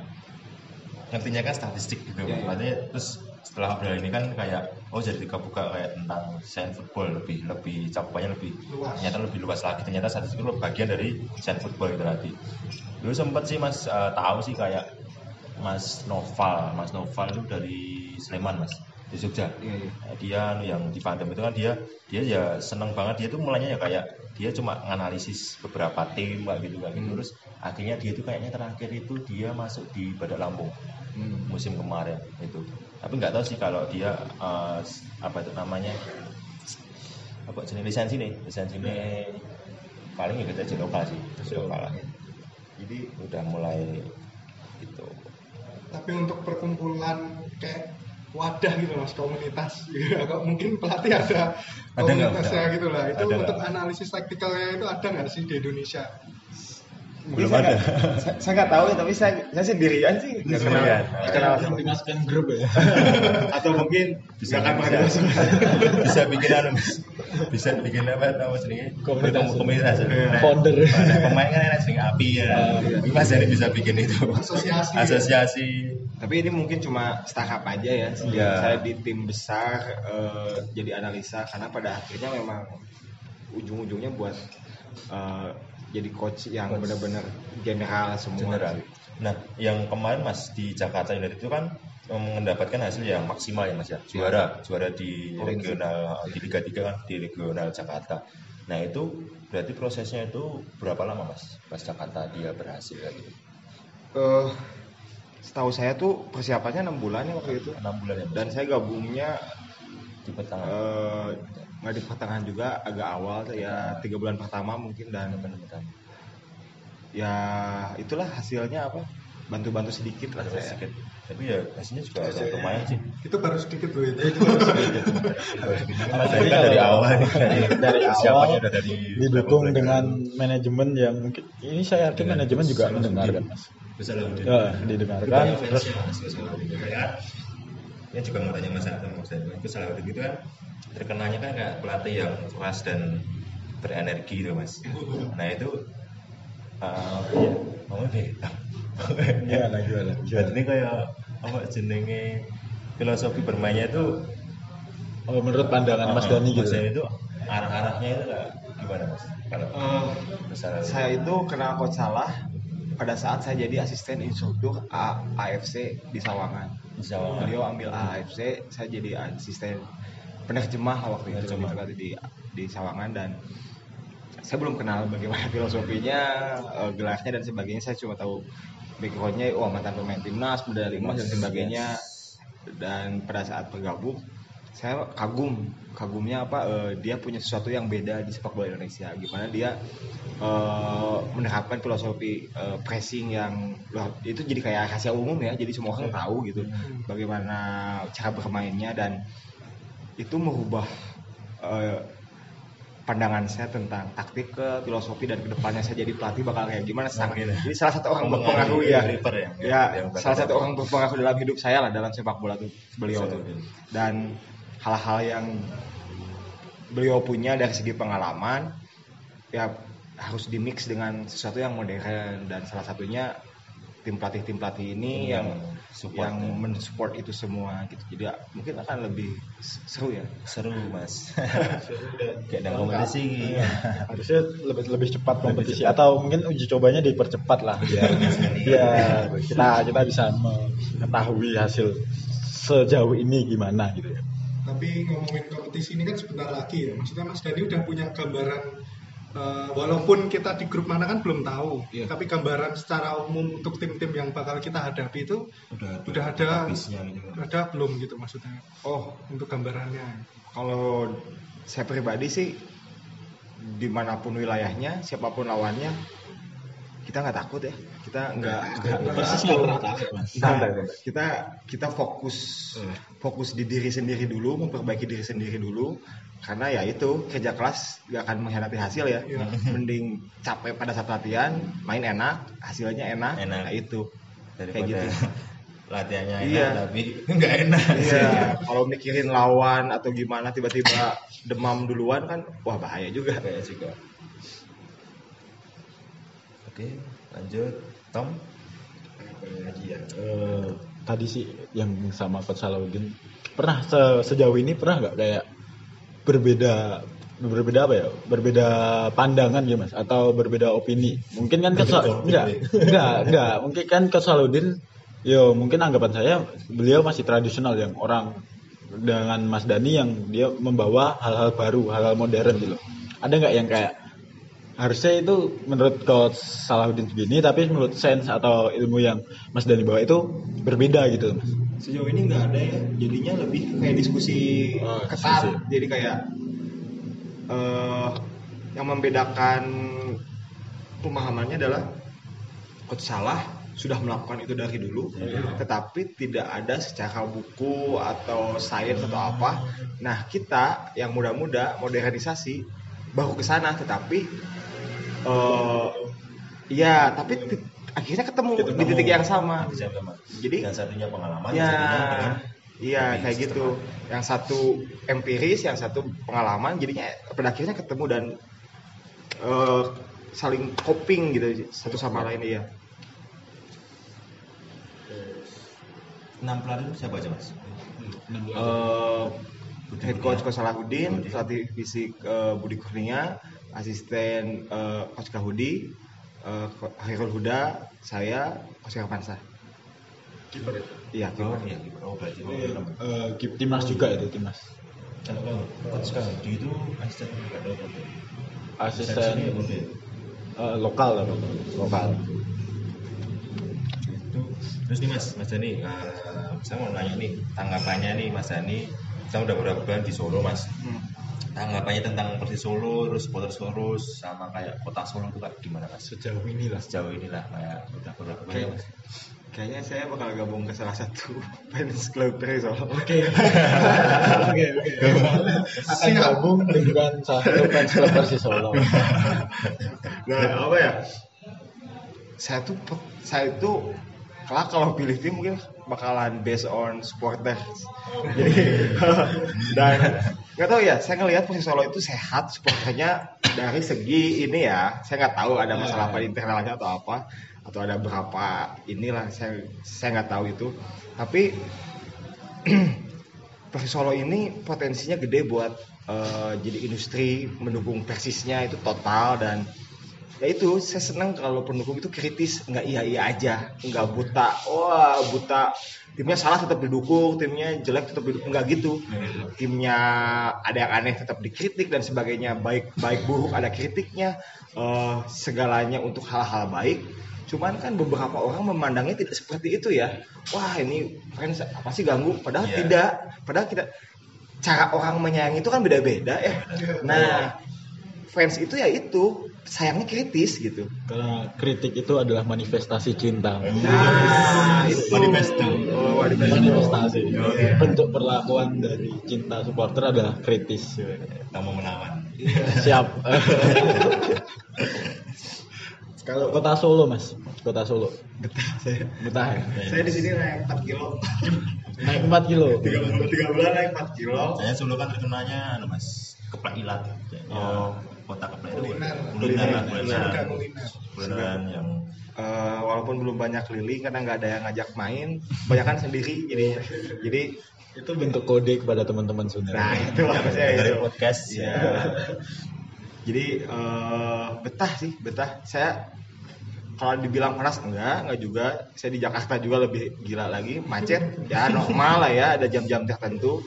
ngertinya kan statistik gitu. Iya, iya. makanya terus setelah obrolan ini kan kayak oh jadi buka kayak tentang sains football lebih lebih cakupannya lebih Luas. ternyata lebih luas lagi. Ternyata statistik itu bagian dari sains football itu tadi. Dulu sempet sih mas eh, tahu sih kayak mas Noval. Mas Noval itu dari Sleman mas di Jogja Iya, iya. Nah, dia anu yang di fandom itu kan dia dia ya seneng banget dia tuh mulainya ya kayak dia cuma nganalisis beberapa tim kayak gitu kayak gitu Hmm. terus akhirnya dia tuh kayaknya terakhir itu dia masuk di Badak Lampung Hmm. musim kemarin itu tapi nggak tahu sih kalau dia eh, apa itu namanya apa jenis lisensi nih lisensi ini paling ya kita aja lokal sih lokal lah. jadi udah mulai gitu Tapi untuk perkumpulan kayak wadah gitu mas komunitas. Agak mungkin pelatih ada komunitasnya gitu lah. Itu Ada untuk nggak? analisis taktikalnya itu ada nggak sih di Indonesia Belum saya ada. nggak- saya- saya nggak tahu ya tapi saya saya sendirian sih nggak kenal Sendirian. nggak kenal yang dimasukin grup ya atau mungkin bisa pernah bisa, bisa bikin anu bisa bikin apa nama jenenge Komunitas. komunitas Nah, Founder. pemain kan enak jenenge api ya Mas Jadi bisa bikin itu Asosiasi. asosiasi Tapi ini mungkin cuma startup aja ya. Iya. saya di tim besar eh, jadi analisa karena pada akhirnya memang ujung-ujungnya buat eh, jadi coach yang Coach. benar-benar general semua. general. Nah, yang kemarin Mas di Jakarta United itu kan eh, mendapatkan hasil yang maksimal ya Mas ya. Juara, juara di regional di Liga 3 kan di regional Jakarta. Nah, itu berarti prosesnya itu berapa lama Mas? Pas Jakarta dia berhasil kayak gitu. Eh, setahu saya tuh persiapannya enam bulan ya waktu itu. 6 bulan ya Mas. Dan saya gabungnya di pertengahan. eh, nggak di pertengahan juga agak awal ya tiga bulan pertama mungkin dan ya itulah hasilnya apa? Bantu-bantu sedikit lah saya. sedikit. Tapi ya hasilnya juga agak lumayan sih. Itu baru sedikit loh itu. Mas Dari kan dari awal dari, awal udah dari didukung dengan manajemen yang mungkin ini saya yakin Dengan manajemen juga mendengarkan mas. Bisa ya didengarkan. Terus ya juga mau tanya mas Adam mas itu salah itu kan. Terkenanya kan kayak pelatih yang keras dan berenergi gitu mas. Nah itu uh, ya kamu deh gimana gimana jadi kayak apa jenenge filosofi bermainnya itu oh, menurut pandangan mas uh, Dani Mas gitu Dani itu arah-arahnya itu gimana mas? Kalau Eh, misalnya saya itu kenal coach salah pada saat saya jadi asisten instruktur A- AFC di Sawangan. bisa Beliau ambil AFC, saya jadi asisten penerjemah waktu itu Penerjemah. gitu, di di Sawangan dan saya belum kenal bagaimana filosofinya, eh, gelarnya dan sebagainya. Saya cuma tahu backgroundnya, oh mantan pemain timnas, medali emas dan sebagainya. Dan pada saat bergabung, saya kagum, kagumnya apa? eh, dia punya sesuatu yang beda di sepak bola Indonesia. Gimana dia eh, menerapkan filosofi eh, pressing yang itu jadi kayak rahasia umum ya. Jadi semua orang tahu gitu bagaimana cara bermainnya dan itu merubah eh, pandangan saya tentang taktik ke filosofi dan ke depannya saya jadi pelatih bakal kayak gimana sangat Mungkin ya. jadi salah satu orang berpengaruh ya ya? ya Yang bakal- salah satu orang berpengaruh dalam hidup saya lah dalam sepak bola tuh beliau tuh dan hal-hal yang beliau punya dari segi pengalaman ya harus dimix dengan sesuatu yang modern dan salah satunya tim pelatih tim pelatih ini yang support yang ya. mensupport itu semua gitu. Jadi ya, mungkin akan lebih seru ya. Seru mas. Kayak ada kompetisi harusnya lebih lebih cepat kompetisi atau mungkin uji cobanya dipercepat lah. Biar biar kita kita bisa mengetahui hasil sejauh ini gimana gitu ya Tapi ngomongin kompetisi ini kan sebentar lagi ya. Maksudnya Mas Dani udah punya gambaran eh, walaupun kita di grup mana kan belum tahu, Iya. tapi gambaran secara umum untuk tim-tim yang bakal kita hadapi itu udah udah ada habisnya gitu ada belum gitu maksudnya oh untuk gambarannya. kalau saya pribadi sih di mana pun wilayahnya siapa pun lawannya kita nggak takut ya. Kita nggak nggak persis nggak pernah takut mas. Kita kita fokus fokus di diri sendiri dulu memperbaiki diri sendiri dulu. Karena ya itu kerja keras gak akan mengkhianati hasil ya. Iya. mending capek pada saat latihan main enak hasilnya enak, Enak. nah itu. Daripada gitu. latihannya enak Iya. tapi nggak enak. Iya. Kalau mikirin lawan atau gimana tiba-tiba demam duluan kan wah bahaya juga. Kayak juga oke lanjut. Tom? Lagi ya Eh, tadi sih yang sama Coach Salahuddin pernah se- sejauh ini pernah nggak kayak berbeda berbeda apa ya? Berbeda pandangan ya mas? Atau berbeda opini? Mungkin kan Coach Sal- konflik enggak enggak enggak mungkin kan Coach Salahuddin yo mungkin anggapan saya beliau masih tradisional yang orang dengan Mas Dani yang dia membawa hal-hal baru hal-hal modern gitu. Ada nggak yang kayak harusnya itu menurut Coach Salahuddin begini tapi menurut sense atau ilmu yang Mas Dani bawa itu berbeda gitu mas. Sejauh ini nggak ada ya. Jadinya lebih kayak diskusi Oh, ketat. diskusi. jadi kayak eh yang membedakan pemahamannya adalah coach salah sudah melakukan itu dari dulu tetapi tidak ada secara buku atau sains atau apa. Nah kita yang muda-muda modernisasi baru ke sana tetapi eh iya tapi akhirnya ketemu, di Ketemu. titik yang sama. Di. Jadi- yang satunya pengalaman ya satunya dengan iya kayak gitu. yang satu empiris yang satu pengalaman jadinya pada akhirnya ketemu dan eh, saling coping gitu satu sama lain iya. Enam pelatih itu siapa aja mas? Eh, head coach Budi. pelatih fisik eh, Budi Kurnia, asisten eh, Coach Kahudi, eh, Ko- Hairul Huda, saya Coach Irfansa. Iya, oh kiper. iya kiper. oh berarti oh, Iya, eh, Kip- timnas juga itu timnas kalau coach Kahudi itu asisten asisten ya? eh, lokal lah Bang. lokal Itu. Terus nih Mas, Mas Dani, eh, saya mau nanya nih tanggapannya nih Mas Dani, saya udah beberapa bulan di Solo Mas. Hmm. Tanggapannya tentang Persis Solo, terus supporter Solo, sama kayak kota Solo itu kayak gimana Mas? sejauh ini lah Sejauh inilah kayak udah bulan Oke. Mas. Kayaknya saya bakal gabung ke salah satu fans club dari Solo. Oke. Oke, oke. Akan gabung dengan satu fans club Persis Solo. Nah, apa ya? Saya tuh saya itu kelak kalau pilih tim mungkin bakalan based on supporters. Jadi dan nggak tahu ya, saya ngelihat Solo itu sehat supporternya dari segi ini ya. Saya nggak tahu ada masalah apa di internalnya atau apa atau ada berapa inilah saya saya nggak tahu itu. Tapi Persis Solo ini potensinya gede buat eh, jadi industri mendukung Persisnya itu total dan ya itu saya senang kalau pendukung itu kritis nggak iya iya aja nggak buta wah buta. Timnya salah tetap didukung timnya jelek tetap didukung nggak gitu. Timnya ada yang aneh tetap dikritik dan sebagainya baik baik buruk ada kritiknya eh, segalanya untuk hal-hal baik. Cuman kan beberapa orang memandangnya tidak seperti itu ya. Wah ini fans apa sih ganggu? Padahal Iya. tidak. Padahal kita cara orang menyayangi itu kan beda-beda ya. Nah fans itu ya itu sayangnya kritis gitu Karena kritik itu adalah manifestasi cinta. nah itu Manifesto. oh, manifesto. Manifestasi. Oke. Bentuk perlakuan dari cinta supporter adalah kritis. Kamu menawan. Siap. Kalau kota Solo mas, kota Solo. betah saya Betah ya? saya di sini naik 4 kilo Naik 4 kilo. tiga bulan tiga bulan naik 4 kilo Saya Solo kan terkenalnya anu Mas, keplak ilat. Oh. Kota keplak itu? Kuliner. kuliner lah. Kulineran yang Eh, walaupun belum banyak keliling karena nggak ada yang ngajak main banyak kan sendiri jadinya jadi Itu bentuk kode kepada teman-teman nah saudara. itu maksudnya dari itu. podcast. Ya. jadi eh, betah sih betah. Saya kalau dibilang panas enggak enggak juga. Saya di Jakarta juga lebih gila lagi. Macet ya normal lah ya ada jam-jam tertentu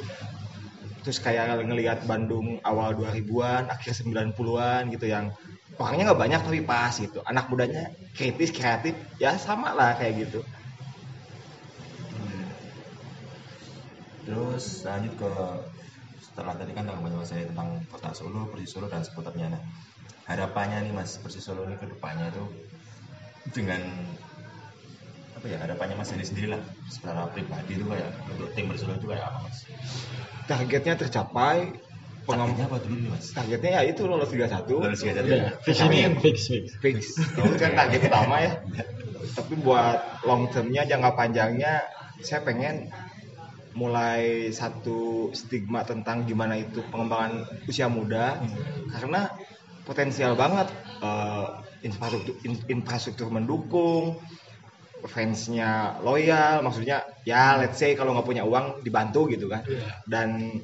terus kayak ngelihat Bandung awal 2000-an akhir 90-an gitu yang orangnya nggak banyak tapi pas gitu. Anak mudanya kritis kreatif ya sama lah kayak gitu. Terus lanjut ke setelah tadi kan tanggapan saya tentang kota Solo, Persis Solo dan seputarnya. Nah, harapannya nih Mas Persis Solo ini ke depannya itu dengan apa ya harapannya Mas Heri sendiri lah secara pribadi itu kayak untuk tim Persis Solo itu kayak apa Mas? targetnya tercapai pengom Targetnya apa dulu nih Mas? targetnya ya itu lolos 31 Lolos Liga Satu. Udah, fix ini kan fix fix. fix itu kan target utama ya tapi buat long termnya jangka panjangnya saya pengen mulai satu stigma tentang gimana itu pengembangan usia muda karena potensial banget eh, infrastruktur in- infrastruktur mendukung fansnya loyal maksudnya ya let's say kalau nggak punya uang dibantu gitu kan. Dan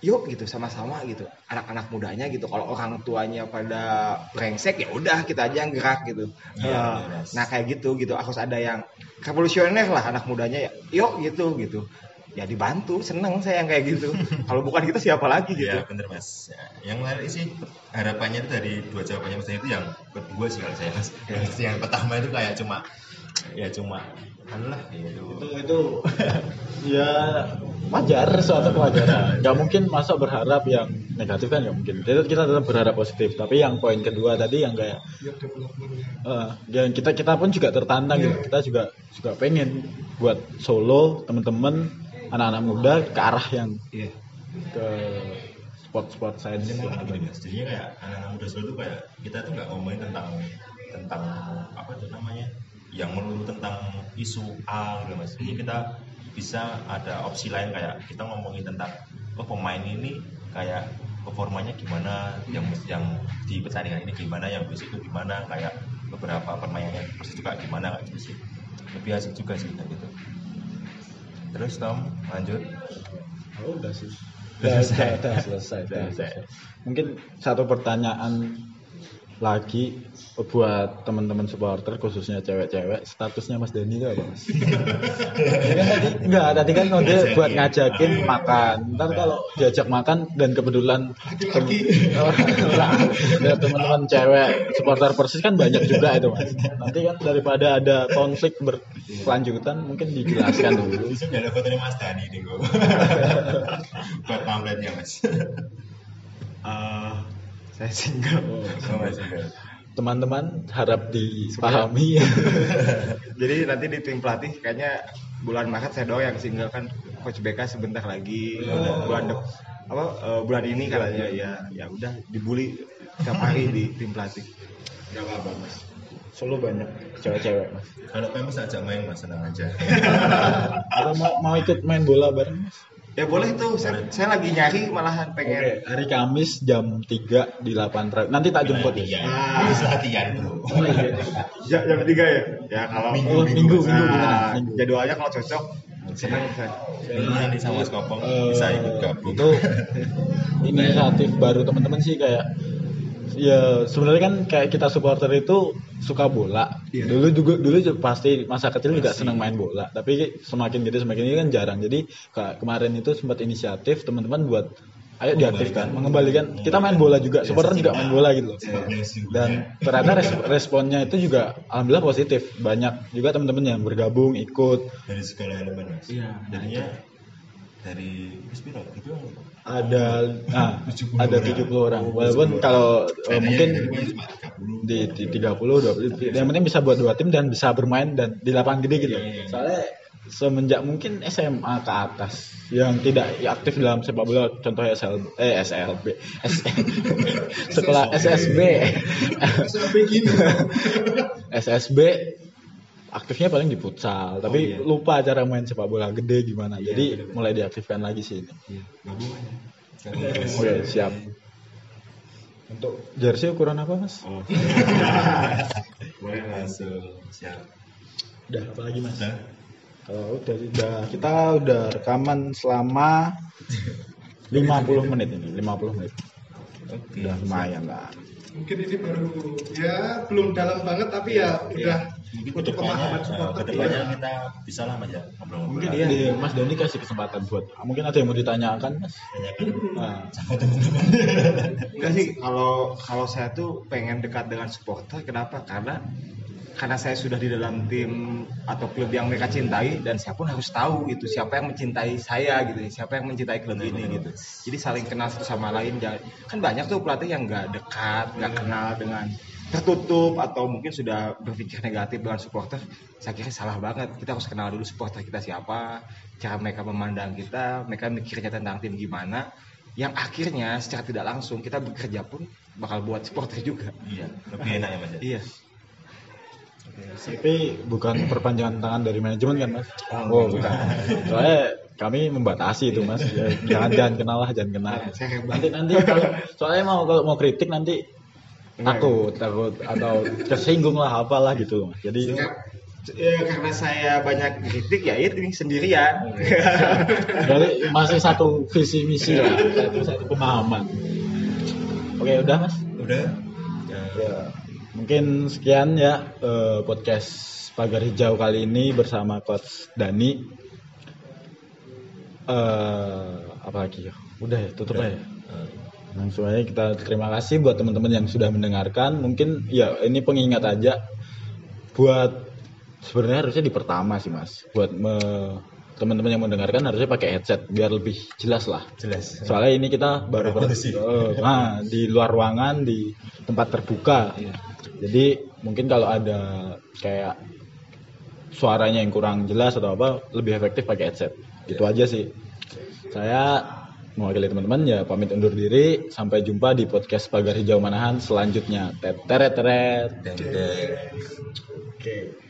yuk gitu sama-sama gitu. Anak-anak mudanya gitu kalau orang tuanya pada brengsek ya udah kita aja yang gerak gitu. Iya, Eh, benar. nah kayak gitu gitu. Harus ada yang revolusioner lah anak mudanya ya yuk gitu gitu. Ya dibantu seneng saya yang kayak gitu. Kalau bukan kita siapa lagi gitu? Iya bener Mas. Ya, yang menarik sih harapannya itu dari dua jawabannya Mas itu yang kedua sih kalau saya Mas. Yang pertama itu kayak cuma ya cuma anu lah gitu. Itu itu ya wajar suatu kewajaran. Gak mungkin masa berharap yang negatif kan nggak mungkin. Kita, kita tetap berharap positif. Tapi yang poin kedua tadi yang kayak development-nya. eh, yang kita kita pun juga tertantang gitu. Kita juga juga pengen buat solo teman-teman anak-anak muda ke arah yang Iya. ke Jadi gini Mas, jadinya kayak anak-anak muda Solo tuh kayak kita tuh nggak ngomongin tentang tentang apa itu namanya yang melulu tentang isu A gitu mas ini kita bisa ada opsi lain kayak kita ngomongin tentang oh pemain ini kayak performanya gimana? Yang yang di pertandingan ini gimana? Yang besok itu gimana? Kayak beberapa permainannya persis juga gimana? Kayak gitu sih. Lebih asik juga sih kayak gitu. Terus Tom lanjut. Oh, udah sih. Udah selesai. udah, selesai, Udah selesai. Mungkin satu pertanyaan lagi buat teman-teman supporter khususnya cewek-cewek statusnya Mas Denny itu apa Mas? Ya kan tadi enggak tadi kan ngode buat ngajakin makan. Ntar kalau diajak makan dan kebetulan ya, teman-teman cewek supporter Persis kan banyak juga itu Mas. Nanti kan daripada ada konflik berkelanjutan mungkin dijelaskan dulu. bisa ada fotonya Mas Dani nih gue buat pamfletnya mas Eh, saya single. Oh, mas enggak. teman-teman harap dipahami. Jadi nanti di tim pelatih kayaknya bulan Maret saya doang yang single kan. Coach BK sebentar lagi. Bulan dep- apa eh, bulan ini katanya. Ya ya udah dibully tiap hari di tim pelatih. Gak apa-apa mas. Solo banyak cewek-cewek mas. Kalau pengen ajak main mas senang aja. Atau mau, mau ikut main bola bareng mas ya boleh tuh saya, saya lagi nyari malahan pengen. Hari Kamis jam 3 di 8 Tra- nanti tak jemput. Ya Ah. Habis latihan bro. Ya, jam tiga ya? Ya kalau Minggu, Oh, minggu, minggu, Nah, beneran, minggu. jadwalnya kalau cocok senang saya. Minggu nanti sama Mas Kopong Eh, bisa ikut gabung. Itu inisiatif baru teman-teman sih kayak ya sebenarnya kan kayak kita supporter itu suka bola. Iya. dulu juga dulu juga pasti masa kecil juga senang main bola. Tapi semakin gede semakin ini kan jarang. Jadi kayak kemarin itu sempat inisiatif teman-teman buat ayo diaktifkan mengembalikan. kita main bola juga supporter juga main bola gitu loh. Dan ternyata res- responnya itu juga alhamdulillah positif. Banyak juga teman-teman yang bergabung ikut. Dari segala elemen mas. Iya, jadinya dari Spiro gitu ada nah 70 ada orang. 70 orang. Walaupun kalau eh, mungkin cuma 30 di, di 30 20 yang penting bisa buat dua tim dan bisa bermain dan di lapangan gede gitu. Iya, iya. soalnya semenjak mungkin SMA ke atas yang tidak aktif dalam sepak bola contohnya SL eh SLB sekolah SSB. SSB aktifnya paling di futsal tapi iya. lupa cara main sepak bola gede gimana jadi mulai diaktifkan lagi sih ini gabung aja oke siap untuk jersey ukuran apa mas? Oh. boleh langsung siap Udah apa lagi mas? Udah. Kalau udah, udah kita udah rekaman selama 50 menit ini, 50 menit. oke Udah lumayan lah. Mungkin ini baru ya belum dalam banget tapi ya udah mungkin untuk ke depannya pemahaman supporter. ke depannya iya. kita bisa lah mas ya ngobrol-ngobrol Mungkin iya. di Mas Doni kasih kesempatan buat mungkin ada yang mau ditanyakan mas. Tanyakan Nah, sama teman-teman Enggak sih, kalau kalau saya tuh pengen dekat dengan supporter, kenapa? Karena karena saya sudah di dalam tim atau klub yang mereka cintai dan saya pun harus tahu gitu siapa yang mencintai saya gitu, siapa yang mencintai klub ini gitu. Jadi saling kenal satu sama lain. Jangan, kan banyak tuh pelatih yang nggak dekat, nggak kenal dengan tertutup atau mungkin sudah berpikir negatif dengan supporter. Saya kira salah banget. Kita harus kenal dulu supporter kita siapa, cara mereka memandang kita, mereka mikirnya tentang tim gimana yang akhirnya secara tidak langsung kita bekerja pun bakal buat supporter juga. iya lebih enak ya mas ya Iya. Tapi bukan perpanjangan tangan dari manajemen kan mas? Oh bukan. Soalnya kami membatasi itu mas. Ya, jangan jangan kenal lah, jangan kenal. Saya hebat. Nanti nanti kalau soalnya mau kalau mau kritik nanti takut takut atau tersinggung lah apalah gitu mas. Jadi Ya, karena saya banyak kritik ya itu sendirian. Jadi masih satu visi misi lah, satu, satu pemahaman. Oke, udah mas. udah ya, Ya, mungkin sekian ya eh, podcast pagar hijau kali ini bersama coach Dani. Eh, apa lagi ya? Udah ya, tutup Udah. aja. Langsung aja kita terima kasih buat teman-teman yang sudah mendengarkan. Mungkin ya ini pengingat aja buat sebenarnya harusnya di pertama sih mas. Buat me- teman-teman yang mendengarkan harusnya pakai headset biar lebih jelas lah. jelas Soalnya ini kita baru ber- Revolusi. eh, nah, di luar ruangan di tempat terbuka. Jadi mungkin kalau ada kayak suaranya yang kurang jelas atau apa lebih efektif pakai headset. Itu aja sih. Saya mewakili teman-teman ya pamit undur diri. Sampai jumpa di podcast Pagar Hijau Manahan selanjutnya. Teret teret. Oke.